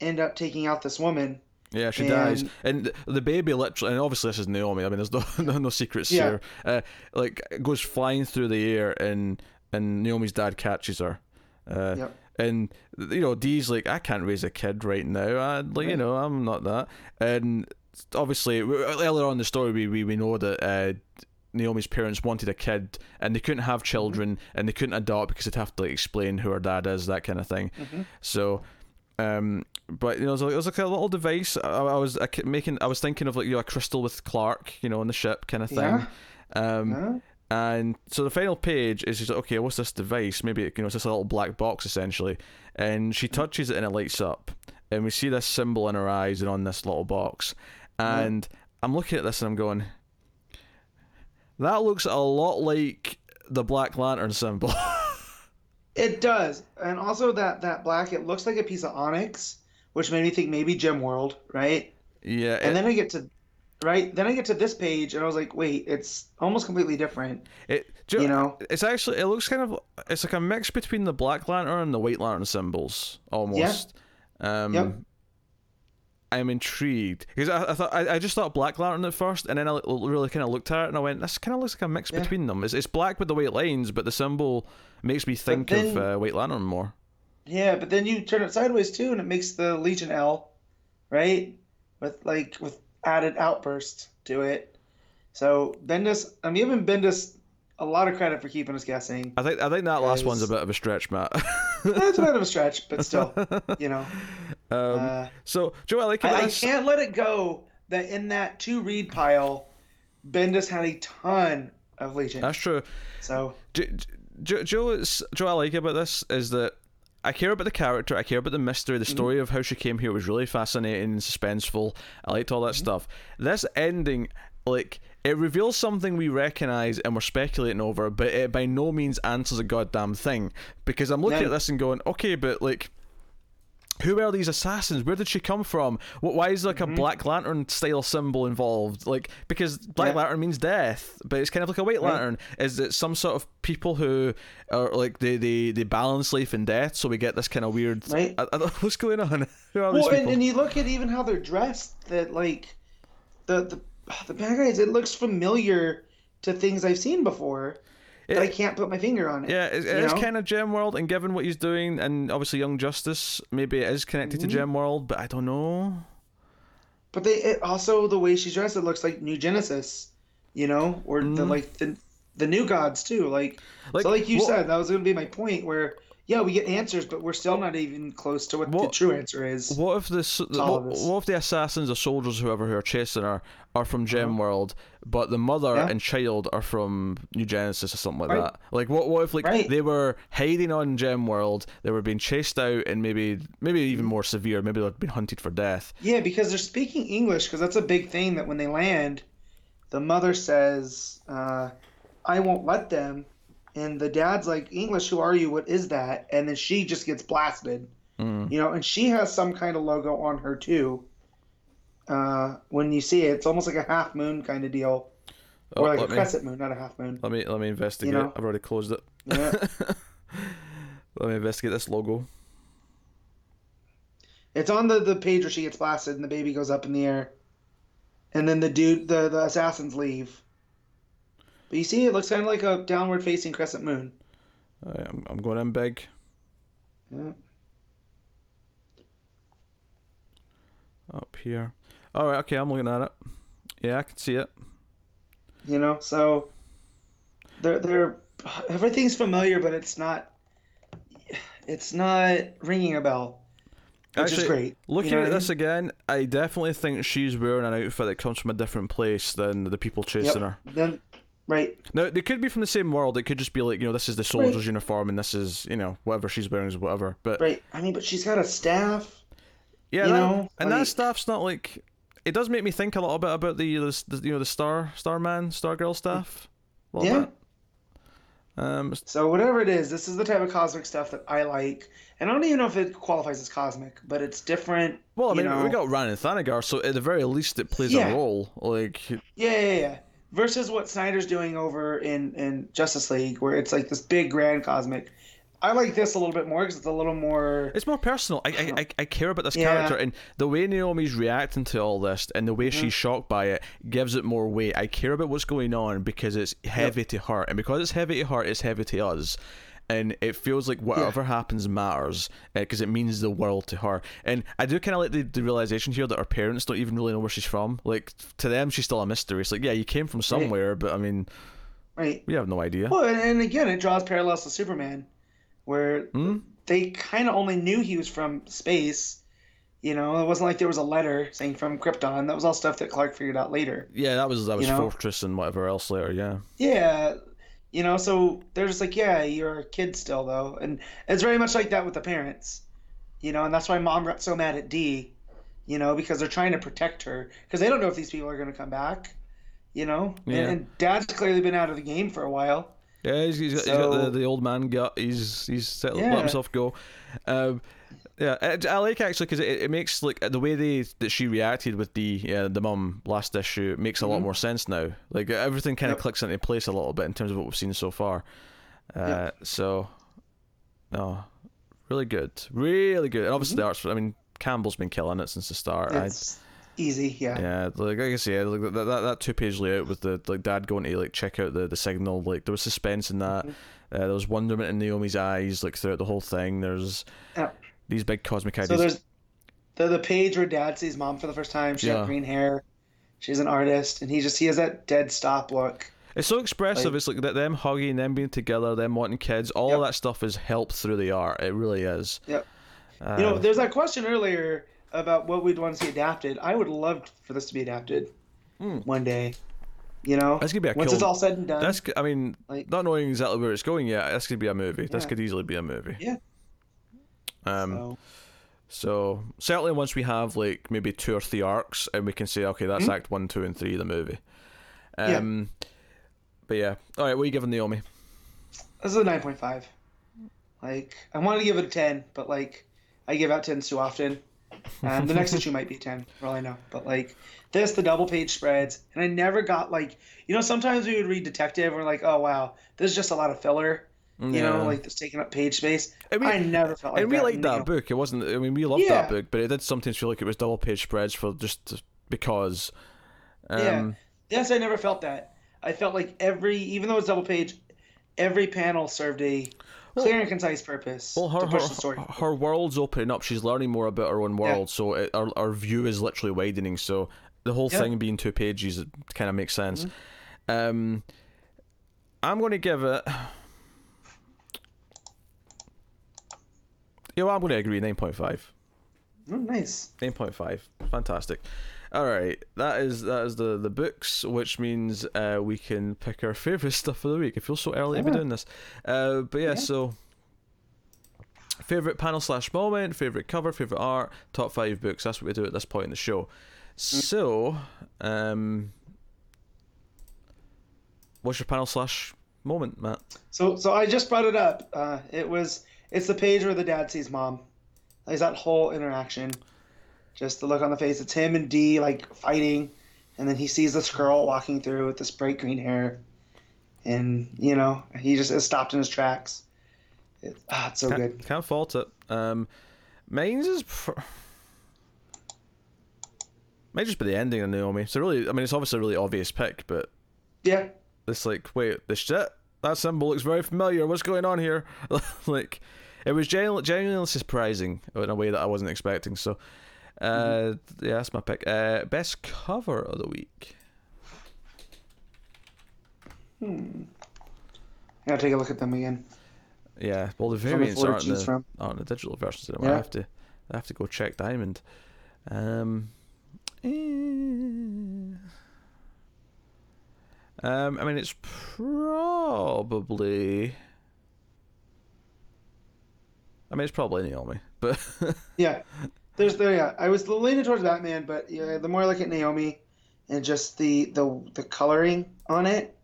end up taking out this woman. Yeah, she And- dies, and the baby literally, and obviously this is Naomi. I mean, there's no no, no secrets Yeah. here. Uh, like goes flying through the air, and and Naomi's dad catches her. Uh, Yep. And you know, Dee's like, I can't raise a kid right now. I like, you know, I'm not that. And obviously, earlier on in the story, we we, we know that. Uh, Naomi's parents wanted a kid and they couldn't have children and they couldn't adopt because they'd have to like, explain who her dad is, that kind of thing. Mhm. So, um, but you know, it was like, it was like a little device. I, I was I making, I was thinking of like you know a crystal with Clark, you know, on the ship kind of thing. Yeah. Um, Huh? And so the final page is just like, okay, what's this device? Maybe you know it's just a little black box essentially. And she mm-hmm. touches it and it lights up, and we see this symbol in her eyes and on this little box. Mm-hmm. And I'm looking at this and I'm going, that looks a lot like the Black Lantern symbol. It does, and also that that black. It looks like a piece of onyx, which made me think maybe Gem World, right? yeah, And it- then I get to, right? Then I get to this page, and I was like, wait, it's almost completely different. It, do You know? it's actually it looks kind of it's like a mix between the Black Lantern and the White Lantern symbols almost. Um, Yep. I'm intrigued because I, I thought I, I just thought Black Lantern at first, and then I really kind of looked at it and I went, "This kind of looks like a mix Yeah. between them. It's, it's black with the white lines, but the symbol makes me think of uh, White Lantern more." Yeah, but then you turn it sideways too, and it makes the Legion L, right? with like with added outbursts to it. So Bendis, I'm giving Bendis a lot of credit for keeping us guessing. I think I think that last one's a bit of a stretch, Matt. That's a bit of a stretch, but still, you know. Um, uh, so Joe, I I, I can't let it go that in that two read pile, Bendis had a ton of Legion. That's true. So Joe, Joe, Joe, I like about this is that I care about the character. I care about the mystery. The mm-hmm. story mm-hmm. of how she came here was really fascinating and suspenseful. I liked all that mm-hmm. stuff. This ending, like, it reveals something we recognize and we're speculating over, but it by no means answers a goddamn thing. Because I'm looking at this and going, okay, but like who are these assassins? Where did she come from? What, Why is like mm-hmm. a Black Lantern style symbol involved? Like because Black yeah. Lantern means death, but it's kind of like a White Lantern. Right. Is it some sort of people who are like they, they, they balance life and death? So we get this kind of weird. Right. I, I what's going on? who are well, and, and, you look at even how they're dressed. That like the the the bad guys. It looks familiar to things I've seen before. It, I can't put my finger on it. Yeah, it, it is kind of Gem World, and given what he's doing, and obviously Young Justice, maybe it is connected mm-hmm. to Gem World, but I don't know. But they it, also the way she's dressed, it looks like New Genesis, you know, or mm. the like the the new gods too. Like, like so, like you well, said, that was going to be my point. Where yeah, we get answers, but we're still not even close to what, what the true answer is. What if this? What, what, if the assassins or soldiers, whoever who are chasing her, are from Gem uh-huh. World, but the mother yeah. and child are from New Genesis or something like right. that? Like, what? What if like right. they were hiding on Gem World, they were being chased out, and maybe maybe even more severe, maybe they're being hunted for death. Yeah, because they're speaking English, because that's a big thing. That when they land, the mother says, uh, "I won't let them." and the dad's like english who are you what is that and then she just gets blasted mm. you know and she has some kind of logo on her too uh, when you see it it's almost like a half moon kind of deal or oh, like a me, crescent moon not a half moon let me let me investigate you know? i've already closed it yeah. let me investigate this logo it's on the the page where she gets blasted and the baby goes up in the air and then the dude the, the assassins leave but you see, it looks kind of like a downward facing crescent moon. Right, I'm, I'm going in big. Yeah. Up here. All right. Okay, I'm looking at it. Yeah, I can see it. You know, so they're they're everything's familiar, but it's not. It's not ringing a bell. Which Actually, is great. Looking you know at this I mean? again, I definitely think she's wearing an outfit that comes from a different place than the people chasing yep. her. Then Right. Now they could be from the same world. It could just be like you know this is the soldier's right. uniform and this is you know whatever she's wearing is whatever. But right. I mean, but she's got a staff. Yeah. You that, know, and like... that staff's not like. It does make me think a little bit about the, the, the you know the star Starman Stargirl staff. Yeah. Bit. Um. So whatever it is, this is the type of cosmic stuff that I like, and I don't even know if it qualifies as cosmic, but it's different. Well, I mean, know. we got Rann and Thanagar, so at the very least, it plays yeah. a role. Like. Yeah, yeah, yeah versus what Snyder's doing over in in Justice League, where it's like this big grand cosmic. I like this a little bit more because it's a little more. It's more personal. I I, I care about this yeah. character and the way Naomi's reacting to all this and the way mm-hmm. she's shocked by it gives it more weight. I care about what's going on because it's heavy yep. to her, and because it's heavy to her, it's heavy to us and it feels like whatever yeah. happens matters because uh, it means the world to her. And I do kind of like the, the realization here that her parents don't even really know where she's from. Like to them, she's still a mystery. It's like, yeah, you came from somewhere, right. but I mean, right? We have no idea. Well, and, and again, it draws parallels to Superman, where hmm? they kind of only knew he was from space. You know, it wasn't like there was a letter saying from Krypton. That was all stuff that Clark figured out later. Yeah, that was that was you know? Fortress and whatever else later. Yeah. Yeah, you know, so they're just like, yeah, you're a kid still, though. And it's very much like that with the parents. You know, and that's why mom got so mad at Dee, you know, because they're trying to protect her. Because they don't know if these people are going to come back, you know? Yeah. And, and, dad's clearly been out of the game for a while. Yeah, he's, he's, got, so, he's got the, the old man gut. He's he's set, yeah. let himself go. Um, yeah, I like actually because it, it makes like the way they that she reacted with the yeah, the mum last issue makes a mm-hmm. lot more sense now. Like everything kind of yep. clicks into place a little bit in terms of what we've seen so far. Uh, yep. So, no, really good, really good. And obviously mm-hmm. the arts. I mean, Campbell's been killing it since the start. It's I, easy, yeah. Yeah, like I guess yeah, like that, that, that two page layout with the like dad going to like check out the the signal. Like there was suspense in that. Mm-hmm. Uh, there was wonderment in Naomi's eyes, like throughout the whole thing. There's. Yep these big cosmic ideas. So there's the the page where Dad sees Mom for the first time. She Yeah. got green hair. She's an artist, and he just he has that dead stop look. It's so expressive. Like- it's like that them hugging, them being together, them wanting kids. All Yep. that stuff is helped through the art. It really is. Yep. Uh, You know, there's that question earlier about what we'd want to see adapted. I would love for this to be adapted Hmm. one day. You know, That's gonna be a once cool- it's all said and done. that's. g- I mean, Like- not knowing exactly where it's going yet, this could be a movie. This could easily be a movie. Yeah. Um. so, So certainly once we have like maybe two or three arcs, and we can say, okay, that's Mhm. Act One, Two, and Three of the movie. Yeah. Um. But yeah. All right. What are you giving Naomi? this is a nine point five. Like I wanted to give it a ten, but like I give out tens too often. And the next issue might be a ten, for all I know. But like this, the double page spreads, and I never got like you know sometimes we would read detective and we're like, oh wow, this is just a lot of filler. You Yeah. know, like it's taking up page space. I mean- I never felt like and we that. liked that Neo. book. It wasn't. I mean, we loved Yeah. that book, but it did sometimes feel like it was double page spreads for just because. Um, Yeah. Yes, I never felt that. I felt like every, even though it's double page, every panel served a clear and concise purpose Well, her, to her, push the story. her world's opening up. She's learning more about her own Yeah. world, so it, our, our view is literally widening. So the whole Yeah. thing being two pages kind of makes sense. Mm-hmm. Um, I'm going to give it. Yeah, well, I'm going to agree. Nine point five. Oh, nice. Nine point five. Fantastic. All right, that is that is the the books, which means uh, we can pick our favorite stuff of the week. It feels so early to be doing this, uh, but yeah, Yeah. So, favorite panel slash moment, favorite cover, favorite art, top five books. That's what we do at this point in the show. So, um, what's your panel slash moment, Matt? So, so I just brought it up. Uh, it was, it's the page where the dad sees mom. There's that whole interaction. Just the look on the face. It's him and Dee like fighting, and then he sees this girl walking through with this bright green hair, and you know he just is stopped in his tracks. It, ah, it's so can't, good. Can't fault it. Um, mine's is. Pr- might just be the ending of Naomi. So really, I mean, it's obviously a really obvious pick, but Yeah, it's like, wait, this shit. That symbol looks very familiar. What's going on here? like, it was genuinely, genuinely surprising in a way that I wasn't expecting. So, uh, yeah, that's my pick. Uh, best cover of the week. I gotta take a look at them again. Yeah, well, the From the variants aren't the, from. aren't the digital versions anymore. I Yeah. have to, I have to go check Diamond. Um, eh. um, I mean, it's probably. I mean, it's probably Naomi, but Yeah, there's there. Yeah, I was leaning towards Batman, but yeah, the more I look at Naomi, and just the the the coloring on it,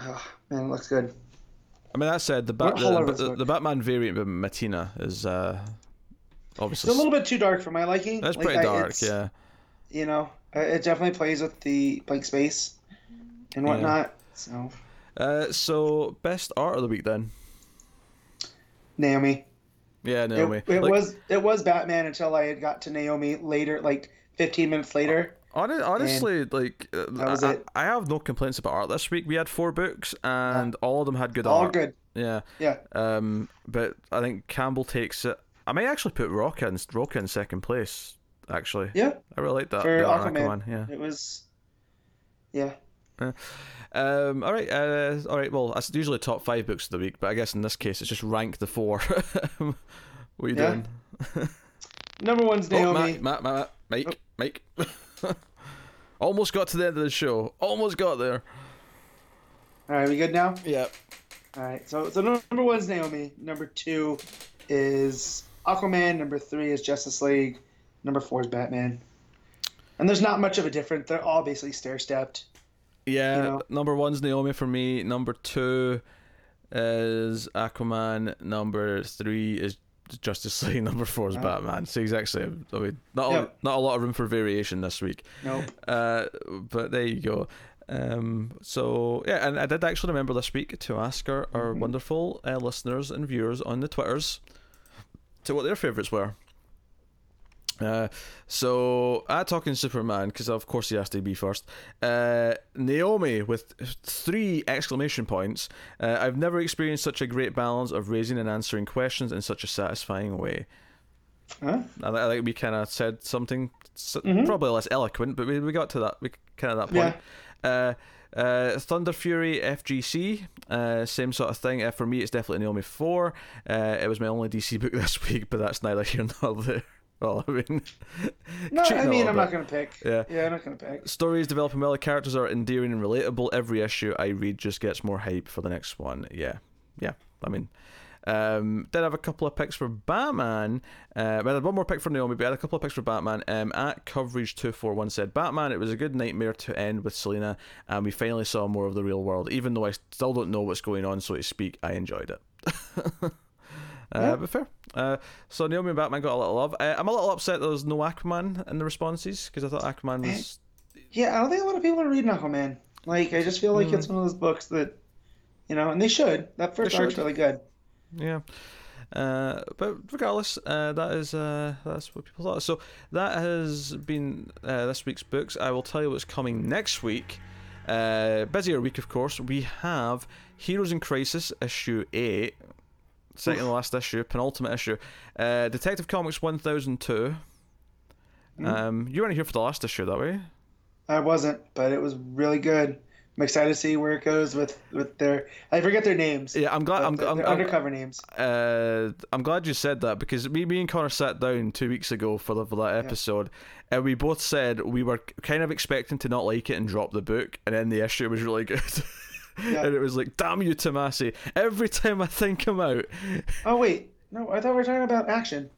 oh, man, it looks good. I mean, that said, the, Bat, the, the, the Batman variant of Mattina is uh, obviously It's a little bit too dark for my liking. that's Like, pretty dark, it's- yeah. You know, it definitely plays with the blank space and Yeah. whatnot. So Uh, so best art of the week then? Naomi. Yeah, Naomi. it Like, was it was Batman until I had got to Naomi later, like 15 minutes later. Hon- honestly, like uh, I, it. I have no complaints about art this week. We had four books, and all of them had good All art. All good. Yeah. Yeah. Um, but I think Campbell takes it. I might actually put Rocha in, Rocha in second place. Actually, Yeah. I really like that. For the art on Aquaman. Aquaman, Yeah. It was. Yeah. Um. All right. Uh. All right. Well, that's usually top five books of the week, but I guess in this case it's just rank the four. what are you Yeah. doing? Number one's Oh, Naomi. Matt, Matt, Matt, Mike, Mike. Almost got to the end of the show. Almost got there. All right, we good now? Yeah. All right. So so number one's Naomi. Number two is Aquaman. Number three is Justice League. Number four is Batman. And there's not much of a difference. They're all basically stair stepped. Yeah, You know? number one's Naomi for me. Number two is Aquaman. Number three is Justice League. Number four is Oh. Batman. So exactly. I mean, not a, not a lot of room for variation this week. Nope. Uh, but there you go. Um, so yeah, and I did actually remember this week to ask our, our Mhm. wonderful uh, listeners and viewers on the Twitters to what their favorites were. Uh, so at talking Superman, because of course he has to be first. Uh, Naomi with three exclamation points. Uh, I've never experienced such a great balance of raising and answering questions in such a satisfying way. Huh? I, I think we kind of said something mm-hmm. probably less eloquent, but we, we got to that we kind of that point. Yeah. Uh, uh, Thunder Fury FGC, uh, same sort of thing. Uh, for me, it's definitely Naomi 4. Uh, it was my only DC book this week, but that's neither here nor there. Well, I mean, no, I mean, I'm bit. not gonna pick. Yeah, yeah, I'm not gonna pick. Stories developing well. The characters are endearing and relatable. Every issue I read just gets more hype for the next one. Yeah, yeah. I mean, um, did have a couple of picks for Batman. Uh, I had one more pick for Naomi, but I had a couple of picks for Batman. Um, at coverage two four one said Batman. It was a good nightmare to end with Selina, and we finally saw more of the real world. Even though I still don't know what's going on, so to speak, I enjoyed it. uh, yeah. But fair. Uh, so Naomi and Batman got a little love. Uh, I'm a little upset there was no Aquaman in the responses because I thought Aquaman was. Yeah, I don't think a lot of people are reading Aquaman. Like, I just feel like mm. it's one of those books that, you know, and they should. That first arc's really good. Yeah. Uh, but regardless, uh, that is uh, that's what people thought. So that has been uh, this week's books. I will tell you what's coming next week. Uh, busier week, of course. We have Heroes in Crisis issue eight, second to last issue, penultimate issue. Uh, Detective Comics one thousand two. Mm. Um, you weren't here for the last issue, that way. I wasn't, but it was really good. I'm excited to see where it goes with with their. I forget their names. Yeah, I'm glad. I'm, I'm, I'm, undercover names. Uh, I'm glad you said that because me, me and Connor sat down two weeks ago for, the, for that episode, yeah. and we both said we were kind of expecting to not like it and drop the book, and then the issue was really good. Yeah. and it was like, damn you, Tomasi! Every time I think I'm out. Oh wait, no, I thought we were talking about action.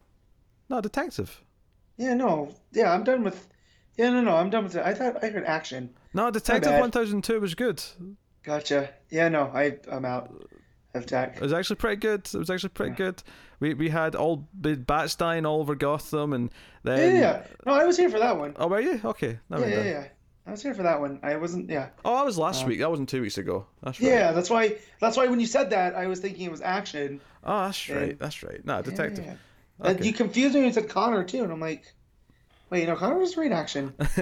No, detective. Yeah, no, yeah, I'm done with. Yeah, no, no, I'm done with it. I thought I heard action. No, Detective One Thousand Two was good. Gotcha. Yeah, no, I I'm out of tech. It was actually pretty good. It was actually pretty yeah. good. We we had all bats dying all over Gotham, and then yeah, yeah, no, I was here for that one. Oh, were you? Okay, yeah, yeah, yeah. I was here for that one. I wasn't. Yeah. Oh, I was last uh, week. That wasn't two weeks ago. That's right. Yeah, that's why. That's why when you said that, I was thinking it was action. Oh, that's right. And, that's right. No, detective. Yeah, yeah. Okay. you confused me when you said Connor too, and I'm like, Wait, no, Connor was read action.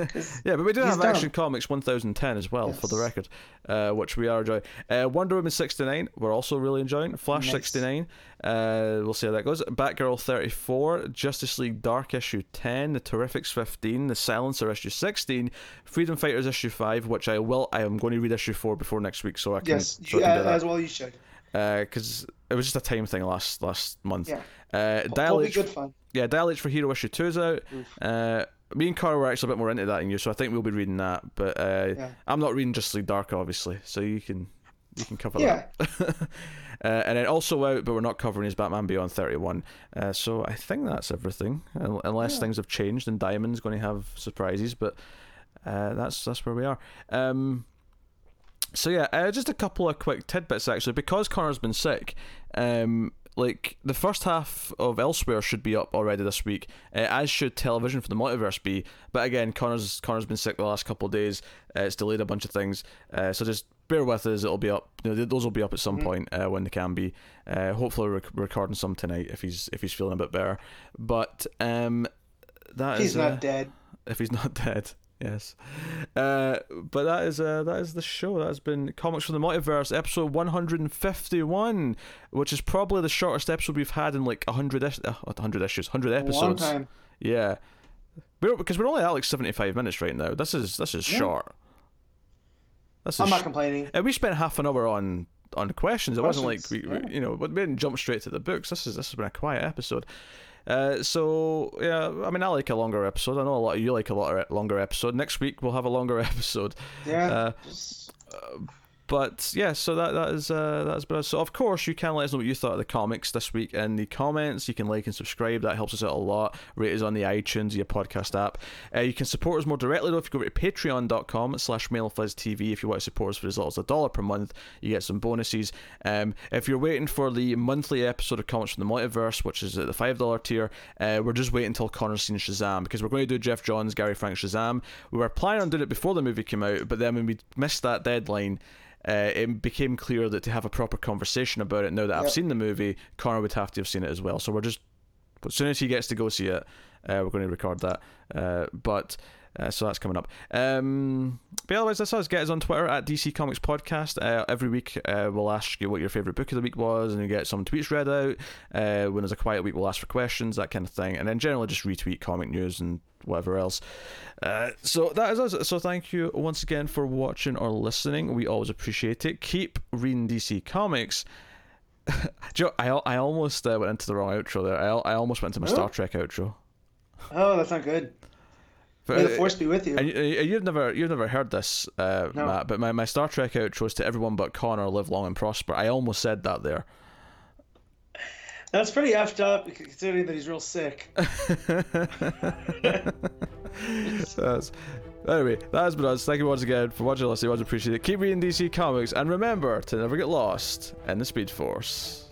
yeah, but we do have Action Comics 1010 as well, yes. for the record, uh, which we are enjoying. Uh, Wonder Woman 69, we're also really enjoying. Flash nice. 69, uh, we'll see how that goes. Batgirl 34, Justice League Dark issue 10, The Terrifics 15, The Silencer issue 16, Freedom Fighters issue 5, which I will, I am going to read issue 4 before next week, so I can. Yes, so I can as well, you should. Because uh, it was just a time thing last last month. Yeah. Uh, Dial H, good fun. Yeah, Dial H for Hero issue two is out. Uh, me and Carl were actually a bit more into that than you, so I think we'll be reading that. But uh, yeah. I'm not reading Just League Dark, obviously, so you can you can cover yeah. that. uh, and then also out, but we're not covering is Batman Beyond 31. Uh, so I think that's everything, unless yeah. things have changed and Diamond's going to have surprises. But uh, that's that's where we are. Um, so yeah, uh, just a couple of quick tidbits actually, because Connor's been sick. Um, like the first half of Elsewhere should be up already this week, uh, as should Television for the Multiverse be. But again, Connor's Connor's been sick the last couple of days. Uh, it's delayed a bunch of things, uh, so just bear with us. It'll be up. You know, those will be up at some mm-hmm. point uh, when they can be. Uh, hopefully, we're recording some tonight if he's if he's feeling a bit better. But um, that he's is, not uh, dead. If he's not dead. Yes, uh, but that is uh, that is the show. That has been Comics from the Multiverse, episode one hundred and fifty-one, which is probably the shortest episode we've had in like hundred is- uh, hundred issues, hundred episodes. long time. Yeah, we're, because we're only at like seventy-five minutes right now. This is this is yeah. short. This I'm not sh- complaining. And we spent half an hour on on questions. It questions. wasn't like we, yeah. you know, we didn't jump straight to the books. This is this has been a quiet episode. Uh, so yeah, I mean, I like a longer episode. I know a lot of you like a lot of longer episode. Next week we'll have a longer episode. Yeah. Uh, but yeah, so that that is uh, that's been so. Of course, you can let us know what you thought of the comics this week in the comments. You can like and subscribe; that helps us out a lot. Rate us on the iTunes, your podcast app. Uh, you can support us more directly though if you go to Patreon.com/slash TV. If you want to support us for as little as a dollar per month, you get some bonuses. Um, if you're waiting for the monthly episode of Comics from the Multiverse, which is at the five dollar tier, uh, we're just waiting until Connor's seen Shazam because we're going to do Geoff Johns, Gary Frank Shazam. We were planning on doing it before the movie came out, but then when we missed that deadline uh, it became clear that to have a proper conversation about it, now that yep. I've seen the movie, Connor would have to have seen it as well. So we're just, as soon as he gets to go see it, uh, we're going to record that. Uh, but Uh, so that's coming up. Um, but otherwise, that's us. Get us on Twitter at DC Comics Podcast. Uh, every week, uh, we'll ask you what your favorite book of the week was, and you get some tweets read out. Uh, when there's a quiet week, we'll ask for questions, that kind of thing, and then generally just retweet comic news and whatever else. Uh, so that is us. So thank you once again for watching or listening. We always appreciate it. Keep reading DC Comics. Joe, I, I almost went into the wrong outro there. I, I almost went to my oh. Star Trek outro. Oh, that's not good. May the force be with you. And you've never you've never heard this, uh, no. Matt. But my, my Star Trek outro is to everyone but Connor live long and prosper. I almost said that there. That's pretty effed up, considering that he's real sick. That's, anyway, that has been us. Thank you once again for watching, us. listening. Much appreciate it. Keep reading DC Comics, and remember to never get lost in the Speed Force.